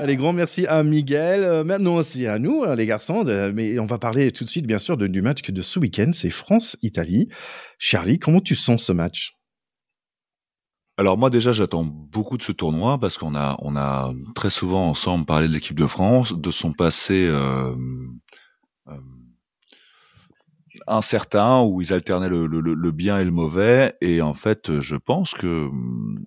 Allez, grand merci à Miguel. Euh, maintenant aussi à nous, les garçons. mais on va parler tout de suite, bien sûr, du match de ce week-end. C'est France-Italie. Charlie, comment tu sens ce match? Alors moi déjà j'attends beaucoup de ce tournoi parce qu'on a on a très souvent ensemble parlé de l'équipe de France, de son passé euh, euh, incertain où ils alternaient le, le, le, bien et le mauvais. Et en fait je pense que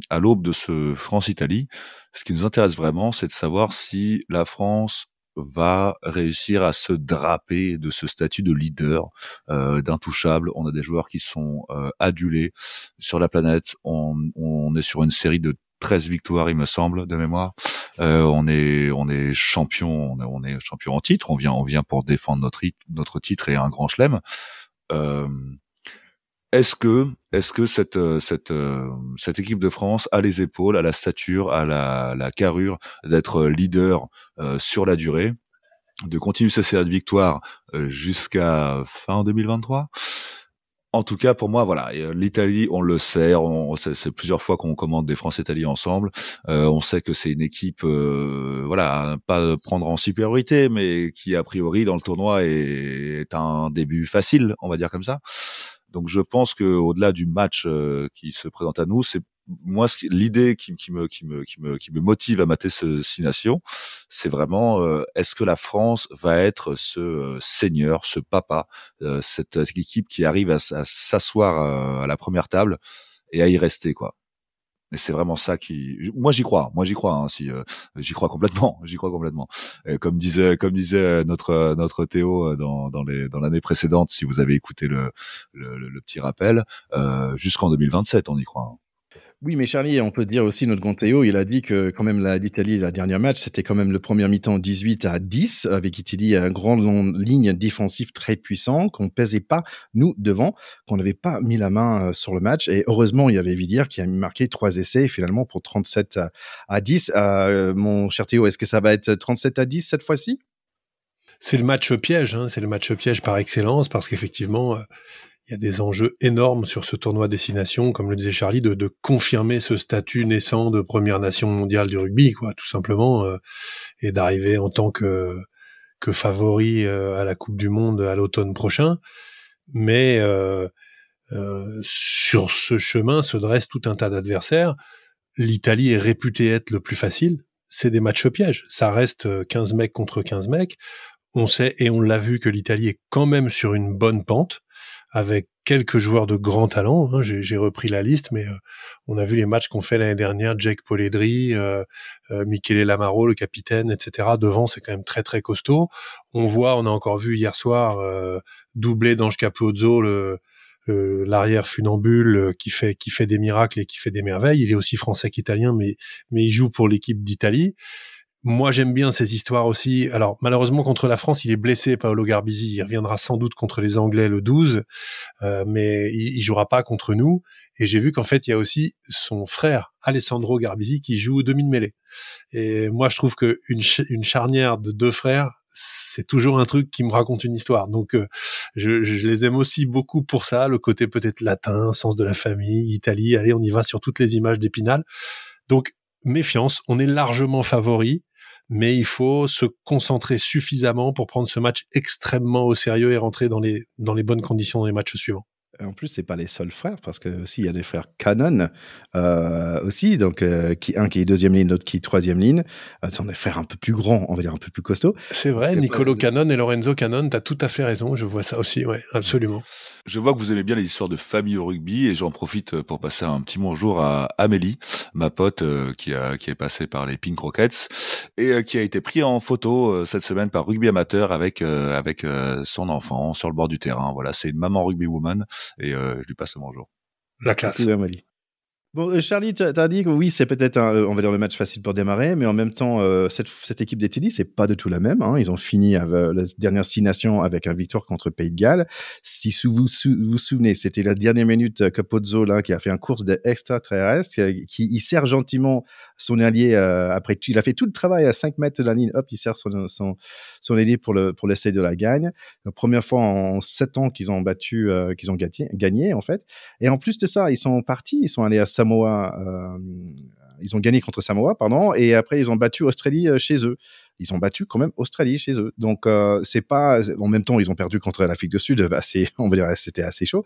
à l'aube de ce France-Italie, ce qui nous intéresse vraiment c'est de savoir si la France va réussir à se draper de ce statut de leader, euh, d'intouchable. On a des joueurs qui sont euh, adulés sur la planète. On, on, est sur une série de 13 victoires, il me semble, de mémoire. Euh, on est on est champion, on est, champion en titre. On vient on vient pour défendre notre notre titre et un grand chelem. Euh, est-ce que, est-ce que cette euh, cette euh, cette équipe de France a les épaules, a la stature, a la, la carrure d'être leader euh, sur la durée, de continuer sa série de victoires jusqu'à fin 2023 en tout cas, pour moi, voilà, l'Italie, on le sait, on, c'est plusieurs fois qu'on commande des France-Italie ensemble. on sait que c'est une équipe, voilà, pas prendre en supériorité, mais qui a priori dans le tournoi est, est, un début facile, on va dire comme ça. Donc je pense que au-delà du match euh, qui se présente à nous, c'est moi l'idée qui, me qui me motive à mater ce six nations, c'est vraiment euh, est-ce que la France va être ce euh, seigneur, ce papa, cette équipe qui arrive à, à s'asseoir à la première table et à y rester quoi. Et c'est vraiment ça qui, moi j'y crois, moi j'y crois, hein, si euh, j'y crois complètement, j'y crois complètement. Et comme disait, comme disait notre notre Théo euh, dans dans dans l'année précédente, si vous avez écouté le le, le petit rappel, euh, jusqu'en 2027, on y croit. Hein. Oui, mais Charlie, on peut dire aussi notre Théo, il a dit que quand même l'Italie, la dernière match, c'était quand même le premier mi-temps 18 à 10, avec Italie un grand long ligne défensive très puissant, qu'on pesait pas, nous, devant, qu'on n'avait pas mis la main euh, sur le match. Et heureusement, il y avait Vidier qui a marqué trois essais, finalement, pour 37 à 10. Euh, mon cher Théo, est-ce que ça va être 37 à 10 cette fois-ci? C'est le match piège, hein, c'est le match piège par excellence, parce qu'effectivement, euh, il y a des enjeux énormes sur ce tournoi destination, comme le disait Charlie, de, confirmer ce statut naissant de première nation mondiale du rugby, quoi, tout simplement, euh, et d'arriver en tant que favori euh, à la Coupe du Monde à l'automne prochain. Mais euh, sur ce chemin se dresse tout un tas d'adversaires. L'Italie est réputée être le plus facile. C'est des matchs pièges. Ça reste 15 mecs contre 15 mecs. On sait et on l'a vu que l'Italie est quand même sur une bonne pente avec quelques joueurs de grand talent. Hein. J'ai repris la liste, mais euh, on a vu les matchs qu'on fait l'année dernière, Jake Poledri, euh, euh, Michele Lamaro, le capitaine, etc. Devant, c'est quand même très très costaud. On voit, on a encore vu hier soir euh, doublé d'Ange Capozzo, le l'arrière funambule qui fait qui fait des miracles et qui fait des merveilles. Il est aussi français qu'italien, mais mais il joue pour l'équipe d'Italie. Moi, j'aime bien ces histoires aussi. Alors, malheureusement, contre la France, il est blessé, Paolo Garbisi. Il reviendra sans doute contre les Anglais le 12, euh, mais il, il, jouera pas contre nous. Et j'ai vu qu'en fait, il y a aussi son frère, Alessandro Garbisi, qui joue au demi de mêlée. Et moi, je trouve que une, une charnière de deux frères, c'est toujours un truc qui me raconte une histoire. Donc, euh, je, je, les aime aussi beaucoup pour ça, le côté peut-être latin, sens de la famille, Italie. Allez, on y va sur toutes les images d'Épinal. Donc, méfiance, on est largement favori mais il faut se concentrer suffisamment pour prendre ce match extrêmement au sérieux et rentrer dans les, dans les bonnes conditions dans les matchs suivants. En plus, c'est pas les seuls frères, parce que aussi il y a des frères Cannon euh, aussi, donc euh, qui, un qui est deuxième ligne, l'autre qui est troisième ligne. Euh, ce sont des frères un peu plus grands, on va dire un peu plus costauds. C'est vrai, Nicolo Cannon et Lorenzo Cannon, tu as tout à fait raison, je vois ça aussi, ouais, absolument. Je vois que vous aimez bien les histoires de famille au rugby, et j'en profite pour passer un petit bonjour à Amélie, ma pote qui, a, qui est passée par les Pink Rockets, et qui a été pris en photo cette semaine par Rugby Amateur avec, avec son enfant sur le bord du terrain. Voilà, c'est une maman rugby woman et euh, je lui passe le bonjour. La classe. Bon, euh, Charlie, tu as dit que oui, c'est peut-être, on va dire, le match facile pour démarrer, mais en même temps, euh, cette, cette, équipe d'Italie, c'est pas du tout la même. Hein. Ils ont fini avec, la dernière six nations avec un victoire contre Pays de Galles. Si vous vous, souvenez, c'était la dernière minute Capozzo là, qui a fait un course d'extraterrestre, qui il sert gentiment son allié après. Il a fait tout le travail à 5 mètres de la ligne. Hop, il sert son, son, son allié pour le pour l'essai de la gagne. La première fois en 7 ans qu'ils ont battu, qu'ils ont gagné, en fait. Et en plus de ça, ils sont partis, ils sont allés à Samoa. Euh, ils ont gagné contre Samoa, pardon, et après ils ont battu Australie euh, chez eux. Ils ont battu quand même Australie chez eux. Donc euh, c'est pas en même temps ils ont perdu contre l'Afrique du Sud. Assez, on va dire c'était assez chaud,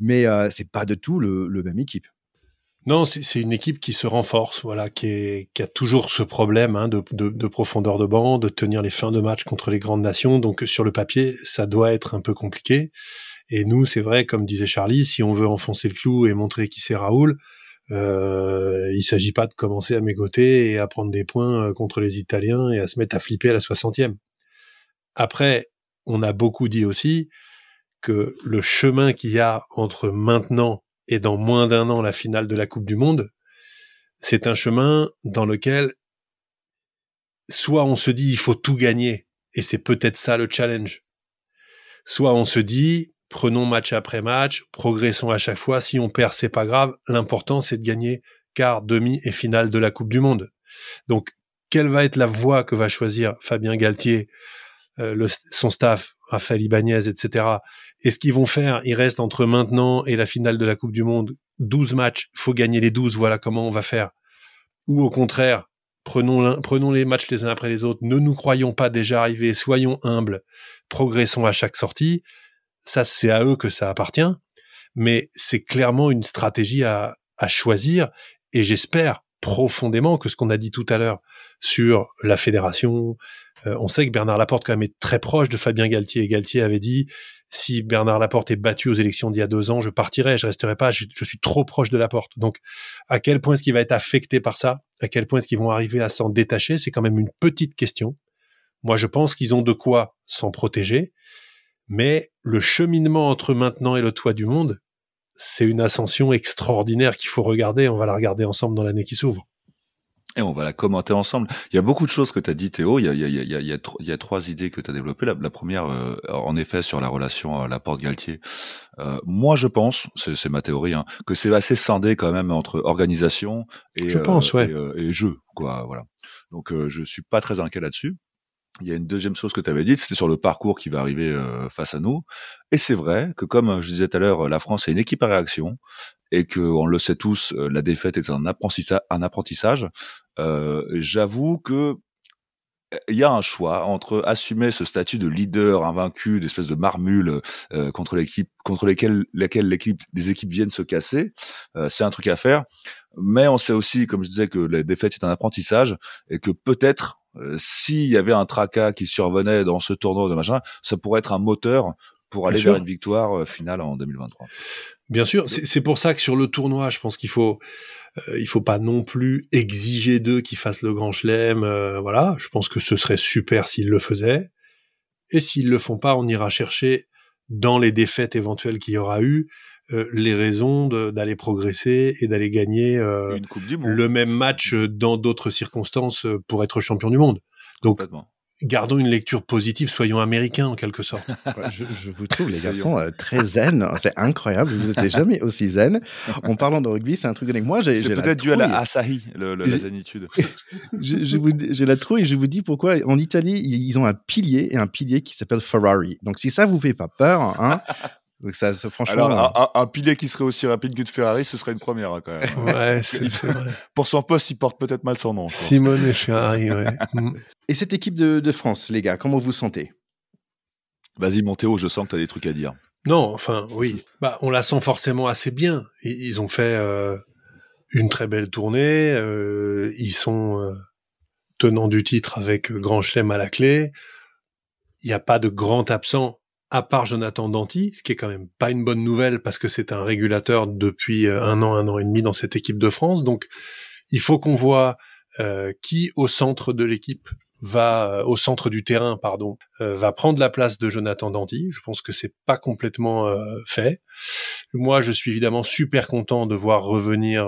mais c'est pas de tout le, même équipe. Non, c'est une équipe qui se renforce, voilà, qui, a toujours ce problème hein, de, de, profondeur de banc, de tenir les fins de match contre les grandes nations. Donc sur le papier, ça doit être un peu compliqué. Et nous, c'est vrai, comme disait Charlie, si on veut enfoncer le clou et montrer qui c'est Raoul, euh, il s'agit pas de commencer à mégoter et à prendre des points euh, contre les Italiens et à se mettre à flipper à la 60e. Après, on a beaucoup dit aussi que le chemin qu'il y a entre maintenant et dans moins d'un an la finale de la Coupe du Monde, c'est un chemin dans lequel soit on se dit il faut tout gagner et c'est peut-être ça le challenge, soit on se dit Prenons match après match, progressons à chaque fois. Si on perd, c'est pas grave. L'important, c'est de gagner quart, demi et finale de la Coupe du Monde. Donc, quelle va être la voie que va choisir Fabien Galtier, euh, son staff, Raphaël Ibanez, etc. Et ce qu'ils vont faire, il reste entre maintenant et la finale de la Coupe du Monde 12 matchs, faut gagner les 12, voilà comment on va faire. Ou au contraire, prenons, prenons les matchs les uns après les autres, ne nous croyons pas déjà arrivés, soyons humbles, progressons à chaque sortie. Ça c'est à eux que ça appartient, mais c'est clairement une stratégie à, choisir. Et j'espère profondément que ce qu'on a dit tout à l'heure sur la fédération, euh, on sait que Bernard Laporte quand même est très proche de Fabien Galtier Galtier avait dit si Bernard Laporte est battu aux élections d'il y a deux ans, je partirai, je resterai pas, je, je suis trop proche de Laporte. Donc, à quel point est-ce qu'il va être affecté par ça? À quel point est-ce qu'ils vont arriver à s'en détacher? C'est quand même une petite question. Moi, je pense qu'ils ont de quoi s'en protéger. Mais le cheminement entre maintenant et le toit du monde, c'est une ascension extraordinaire qu'il faut regarder. On va la regarder ensemble dans l'année qui s'ouvre. Et on va la commenter ensemble. Il y a beaucoup de choses que tu as dit, Théo. Il y a, il y a, il y a, il y a, trois idées que tu as développées. La, première, euh, en effet, sur la relation à la porte Galtier. Euh, moi, je pense, c'est ma théorie, hein, que c'est assez scindé quand même entre organisation et, je pense, ouais. et, et, jeu. Quoi, voilà. Donc, je suis pas très inquiet là-dessus. Il y a une deuxième chose que tu avais dite, c'était sur le parcours qui va arriver euh, face à nous. Et c'est vrai que, comme je disais tout à l'heure, la France est une équipe à réaction et que, on le sait tous, euh, la défaite est un apprentissage. Euh, J'avoue que il y a un choix entre assumer ce statut de leader invaincu, d'espèce de marmule euh, contre l'équipe, contre lesquelles, laquelle l'équipe, des équipes viennent se casser. c'est un truc à faire, mais on sait aussi, comme je disais, que la défaite est un apprentissage et que peut-être euh, s'il y avait un tracas qui survenait dans ce tournoi de machin, ça pourrait être un moteur pour aller vers une victoire euh, finale en 2023. Bien sûr, c'est pour ça que sur le tournoi, je pense qu'il faut euh, il faut pas non plus exiger d'eux qu'ils fassent le grand chelem. voilà, je pense que ce serait super s'ils le faisaient. Et s'ils le font pas, on ira chercher dans les défaites éventuelles qu'il y aura eu euh, les raisons d'aller progresser et d'aller gagner euh, le même match euh, dans d'autres circonstances pour être champion du monde. Donc, gardons une lecture positive, soyons américains en quelque sorte. je, vous trouve, les garçons, très zen. C'est incroyable. Vous n'étiez jamais aussi zen. En parlant de rugby, c'est un truc avec moi. C'est peut-être dû à la Asahi, la zénitude. J'ai la trouille et je vous dis pourquoi. En Italie, ils ont un pilier et un pilier qui s'appelle Ferrari. Donc, si ça vous fait pas peur, hein, donc ça, franchement. Alors, un, pilier qui serait aussi rapide que de Ferrari, ce serait une première hein, quand même. ouais, c'est vrai. Pour son poste, il porte peut-être mal son nom. Simone et Ferrari, ouais. Mm. et cette équipe de, de, France, les gars, comment vous sentez? Vas-y, Montéo, je sens que tu as des trucs à dire. Non, enfin oui, bah on la sent forcément assez bien. Ils, ont fait euh, une très belle tournée, euh, ils sont euh, tenants du titre avec Grand Chelem à la clé. Il n'y a pas de grand absent à part Jonathan Danty, ce qui est quand même pas une bonne nouvelle parce que c'est un régulateur depuis un an, un an et demi dans cette équipe de France. Donc il faut qu'on voit qui au centre de l'équipe va euh, au centre du terrain, pardon, euh, va prendre la place de Jonathan Dandy. Je pense que c'est pas complètement euh, fait. Moi, je suis évidemment super content de voir revenir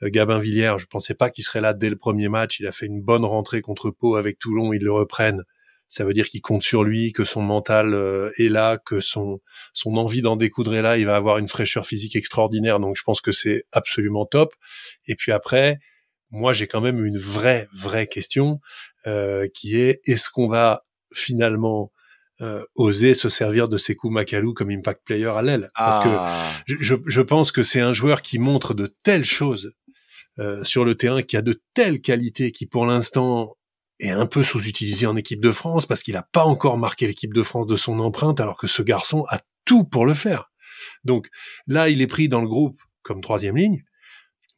Gabin Villière. Je pensais pas qu'il serait là dès le premier match. Il a fait une bonne rentrée contre Pau avec Toulon. Ils le reprennent. Ça veut dire qu'il compte sur lui, que son mental est là, que son son envie d'en découdre est là. Il va avoir une fraîcheur physique extraordinaire. Donc, je pense que c'est absolument top. Et puis après, moi, j'ai quand même une vraie, vraie question. Euh, qui est est-ce qu'on va finalement euh, oser se servir de Sekou Makalou comme impact player à l'aile? Parce que ah. je, je, pense que c'est un joueur qui montre de telles choses euh, sur le terrain, qui a de telles qualités, qui pour l'instant est un peu sous-utilisé en équipe de France parce qu'il n'a pas encore marqué l'équipe de France de son empreinte, alors que ce garçon a tout pour le faire. Donc là, il est pris dans le groupe comme troisième ligne.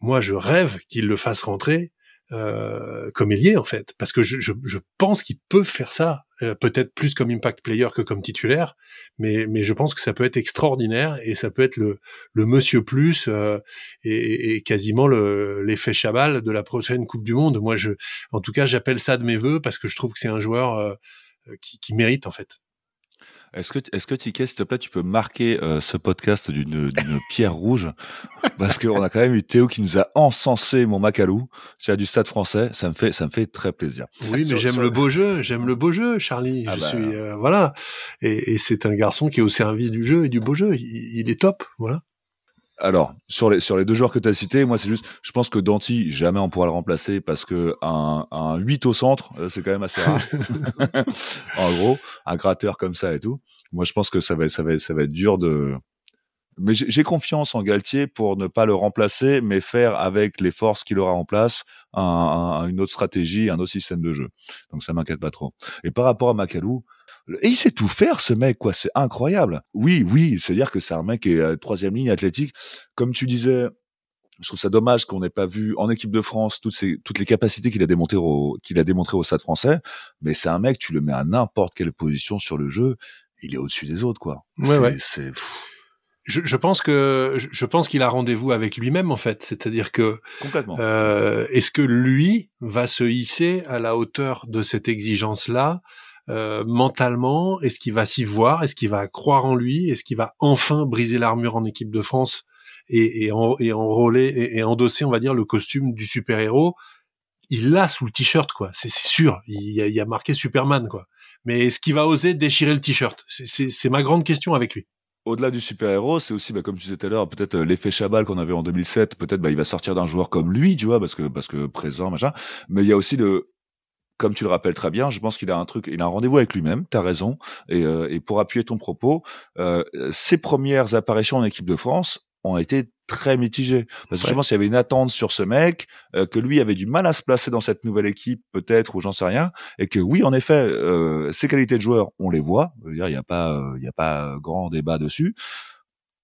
Moi, je rêve qu'il le fasse rentrer euh, comme ailier en fait, parce que je, je, je pense qu'il peut faire ça, euh, peut-être plus comme impact player que comme titulaire, mais, mais je pense que ça peut être extraordinaire et ça peut être le, le monsieur plus euh, et, et, quasiment l'effet Chabal de la prochaine Coupe du Monde. Moi, je, en tout cas, j'appelle ça de mes voeux parce que je trouve que c'est un joueur euh, qui, qui mérite en fait. Est-ce que, est-ce que Ticket, s'il te plaît, tu peux marquer euh, ce podcast d'une, d'une pierre rouge? Parce qu'on a quand même eu Théo qui nous a encensé mon Macalou sur du Stade Français. Ça me fait, ça me fait très plaisir. Oui, mais j'aime le beau jeu. J'aime le beau jeu, Charlie. Ah je bah. suis, euh, voilà. Et, et, c'est un garçon qui est au service du jeu et du beau jeu. Il, il est top, voilà. Alors, sur les, sur les deux joueurs que tu as cités, moi, c'est juste, je pense que Danti, jamais on pourra le remplacer parce que un, un 8 au centre, euh, c'est quand même assez rare. en gros, un gratteur comme ça et tout. Moi, je pense que ça va, ça va, ça va être dur de, mais j'ai confiance en Galtier pour ne pas le remplacer, mais faire avec les forces qu'il aura en place un, une autre stratégie, un autre système de jeu. Donc ça m'inquiète pas trop. Et par rapport à Macalou, et il sait tout faire, ce mec, quoi. C'est incroyable. Oui, oui, c'est-à-dire que c'est un mec qui est troisième ligne athlétique. Comme tu disais, je trouve ça dommage qu'on n'ait pas vu en équipe de France toutes ces, toutes les capacités qu'il a démontrées au, qu'il a démontré au Stade français. Mais c'est un mec, tu le mets à n'importe quelle position sur le jeu, il est au-dessus des autres, quoi. Ouais, ouais. C'est, je, je, pense que je pense qu'il a rendez-vous avec lui-même en fait, c'est-à-dire que complètement. Euh, est-ce que lui va se hisser à la hauteur de cette exigence-là euh, mentalement Est-ce qu'il va s'y voir Est-ce qu'il va croire en lui Est-ce qu'il va enfin briser l'armure en équipe de France et, et, en, et enrôler et, et, endosser, on va dire, le costume du super-héros? Il l'a sous le t-shirt, quoi. C'est sûr. Il y, a, a marqué Superman, quoi. Mais est-ce qu'il va oser déchirer le t-shirt? C'est ma grande question avec lui au-delà du super-héros, c'est aussi, bah, comme tu disais tout à l'heure, peut-être euh, l'effet Chabal qu'on avait en 2007. Peut-être, bah, il va sortir d'un joueur comme lui, tu vois, parce que parce que présent, machin. Mais il y a aussi le comme tu le rappelles très bien, je pense qu'il a un truc, il a un rendez-vous avec lui-même. T'as raison. Et, euh, et, pour appuyer ton propos, euh, ses premières apparitions en équipe de France ont été très mitigées. Parce que je pense qu'il y avait une attente sur ce mec, euh, que lui avait du mal à se placer dans cette nouvelle équipe, peut-être, ou j'en sais rien, et que oui, en effet, euh, ses qualités de joueur, on les voit. Il n'y a pas, euh, il y a pas grand débat dessus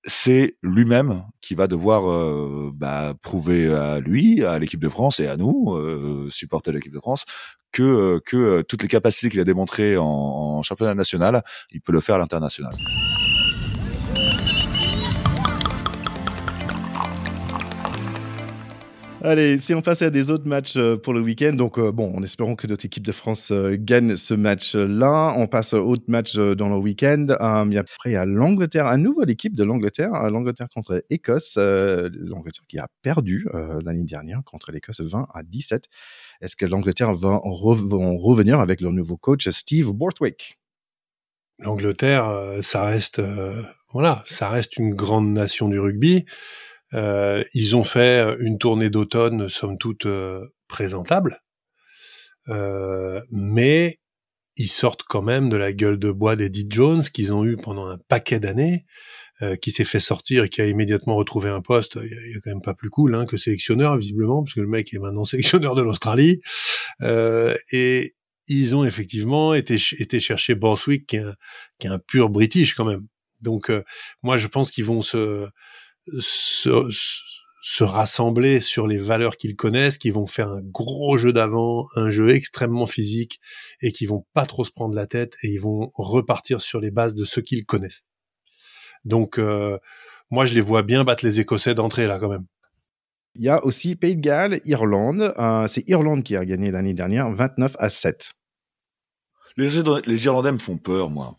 c'est lui-même qui va devoir euh, bah, prouver à lui, à l'équipe de France et à nous, euh, supporter l'équipe de France, que, euh, que euh, toutes les capacités qu'il a démontrées en, en championnat national, il peut le faire à l'international. Allez, si on passe à des autres matchs euh, pour le week-end, donc euh, bon, en espérant que notre équipe de France euh, gagne ce match-là, on passe aux autres matchs dans le week-end. Um, y a après à l'Angleterre, à nouveau l'équipe de l'Angleterre, l'Angleterre contre Écosse, l'Angleterre qui a perdu l'année dernière contre l'Écosse 20 à 17. Est-ce que l'Angleterre va revenir avec leur nouveau coach Steve Borthwick? L'Angleterre, ça reste, voilà, ça reste une grande nation du rugby. Euh, ils ont fait une tournée d'automne, somme toute euh, présentable, euh, mais ils sortent quand même de la gueule de bois d'Eddie Jones qu'ils ont eu pendant un paquet d'années, qui s'est fait sortir et qui a immédiatement retrouvé un poste. Il y a, quand même pas plus cool hein, que sélectionneur visiblement, parce que le mec est maintenant sélectionneur de l'Australie. et ils ont effectivement été, été chercher Borswick, qui est, un, qui est un pur British quand même. Donc moi je pense qu'ils vont se, se, se rassembler sur les valeurs qu'ils connaissent, qui vont faire un gros jeu d'avant, un jeu extrêmement physique et qui vont pas trop se prendre la tête et ils vont repartir sur les bases de ce qu'ils connaissent. Donc moi je les vois bien battre les Écossais d'entrée là quand même. Il y a aussi Pays de Galles, Irlande. Euh, c'est Irlande qui a gagné l'année dernière, 29 à 7. Les, les Irlandais me font peur, moi.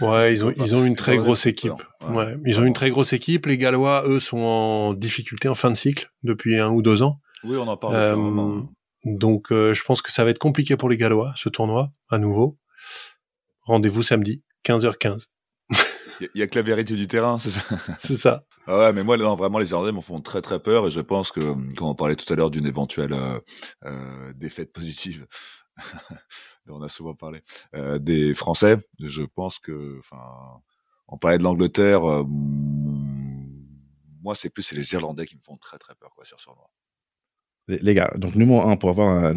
Ouais, ils ont, ils ont une très grosse équipe. Ouais. Ils ont une très grosse équipe. Les Gallois, eux, sont en difficulté en fin de cycle depuis un ou deux ans. Oui, on en parle. Euh, donc, euh, je pense que ça va être compliqué pour les Gallois, ce tournoi, à nouveau. Rendez-vous samedi, 15h15. Il y, a que la vérité du terrain, c'est ça? C'est ça. Ah ouais, mais moi, non, vraiment, les Irlandais me font très très peur et je pense que, quand on parlait tout à l'heure d'une éventuelle euh, euh défaite positive, on a souvent parlé, euh, des Français, je pense que, enfin, on parlait de l'Angleterre, euh, moi, c'est plus les Irlandais qui me font très très peur quoi, sur tournoi. Les gars, donc numéro un, pour avoir un,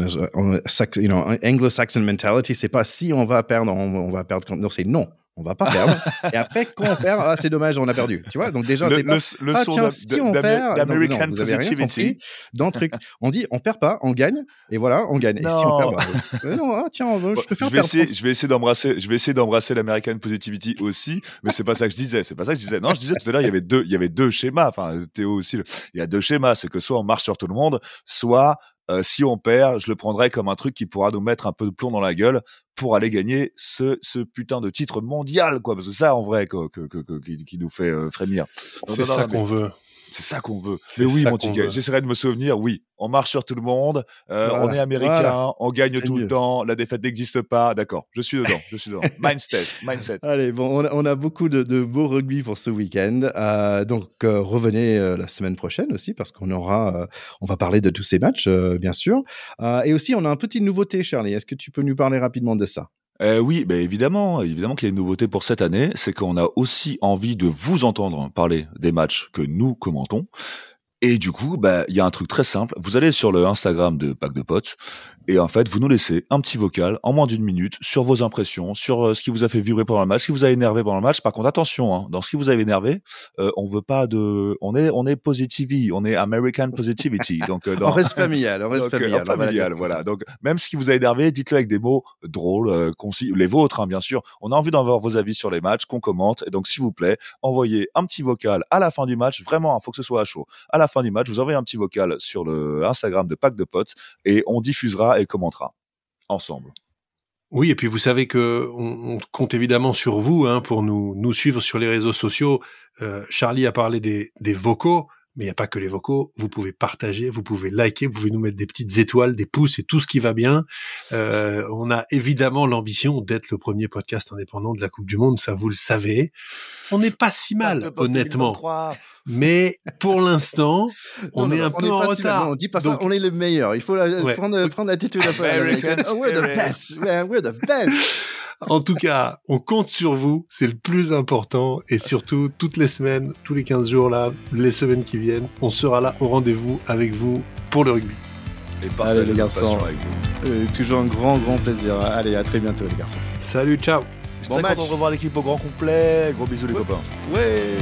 anglo-saxon mentality, c'est pas si on va perdre, on va perdre. Non, c'est non on va pas perdre. et après, quand on perd, ah, c'est dommage, on a perdu. Tu vois, donc déjà, c'est pas. Le, ah, tiens, si on perd, d'American Positivity. Dans le truc, on dit, on perd pas, on gagne, et voilà, on gagne. Non. Et si on perd, bah, non, ah, tiens, je te fais je vais essayer, je vais essayer d'embrasser, je vais essayer d'embrasser l'American Positivity aussi, mais c'est pas ça que je disais. C'est pas ça que je disais. Non, je disais tout à l'heure, il y avait deux, il y avait deux schémas. Enfin, Théo aussi, il y a deux schémas. C'est que soit on marche sur tout le monde, soit euh, si on perd, je le prendrai comme un truc qui pourra nous mettre un peu de plomb dans la gueule pour aller gagner ce, ce putain de titre mondial, quoi. Parce que ça, en vrai, que, que, que, qui, nous fait euh, frémir. C'est ça qu'on veut. C'est ça qu'on veut. Mais oui, mon ticket, j'essaierai de me souvenir. Oui, on marche sur tout le monde. Euh, on est américain, on gagne tout le temps. La défaite n'existe pas. D'accord, je suis dedans. Je suis dedans. mindset, mindset. Allez, bon, on a, beaucoup de, de, beaux rugby pour ce week-end. Euh, donc euh, revenez euh, la semaine prochaine aussi parce qu'on aura, euh, on va parler de tous ces matchs, bien sûr. et aussi, on a un petit nouveauté, Charlie. Est-ce que tu peux nous parler rapidement de ça? Euh, oui, bah évidemment, évidemment qu'il y a une nouveauté pour cette année, c'est qu'on a aussi envie de vous entendre parler des matchs que nous commentons. Et du coup, bah, il y a un truc très simple. Vous allez sur le Instagram de Pack de Potes et en fait, vous nous laissez un petit vocal en moins d'une minute sur vos impressions, sur euh, ce qui vous a fait vibrer pendant le match, ce qui vous a énervé pendant le match. Par contre, attention, hein, dans ce qui vous a énervé, euh, on veut pas de, on est, on est positivity, on est American positivity. Donc, euh, dans... on reste familial, on reste familial. familial voilà. Donc, même ce qui vous a énervé, dites-le avec des mots drôles, concis, les vôtres, hein, bien sûr. On a envie d'en voir vos avis sur les matchs, qu'on commente. Et donc, s'il vous plaît, envoyez un petit vocal à la fin du match. Vraiment, il hein, faut que ce soit à chaud. À la fin du match, vous envoyez un petit vocal sur le Instagram de Pack de Potes et on diffusera commentera ensemble. Oui, et puis vous savez que on, compte évidemment sur vous hein, pour nous, suivre sur les réseaux sociaux. Euh, Charlie a parlé des vocaux mais il n'y a pas que les vocaux. Vous pouvez partager, vous pouvez liker, vous pouvez nous mettre des petites étoiles, des pouces et tout ce qui va bien. Euh, on a évidemment l'ambition d'être le premier podcast indépendant de la Coupe du Monde, ça vous le savez. On n'est pas si mal, honnêtement. Mais pour l'instant, on est un peu en retard. on dit pas ça, on est le meilleur. Il faut prendre, prendre l'attitude un peu américaine. Oh, we're the best, man, we're the best. En tout cas, on compte sur vous, c'est le plus important. Et surtout, toutes les semaines, tous les 15 jours là, les semaines qui viennent, on sera là au rendez-vous avec vous pour le rugby. Et partagez les garçons avec vous. Euh, toujours un grand, grand plaisir. Allez, à très bientôt les garçons. Salut, ciao. Bon match. content de revoir l'équipe au grand complet. Gros bisous les copains. Ouais.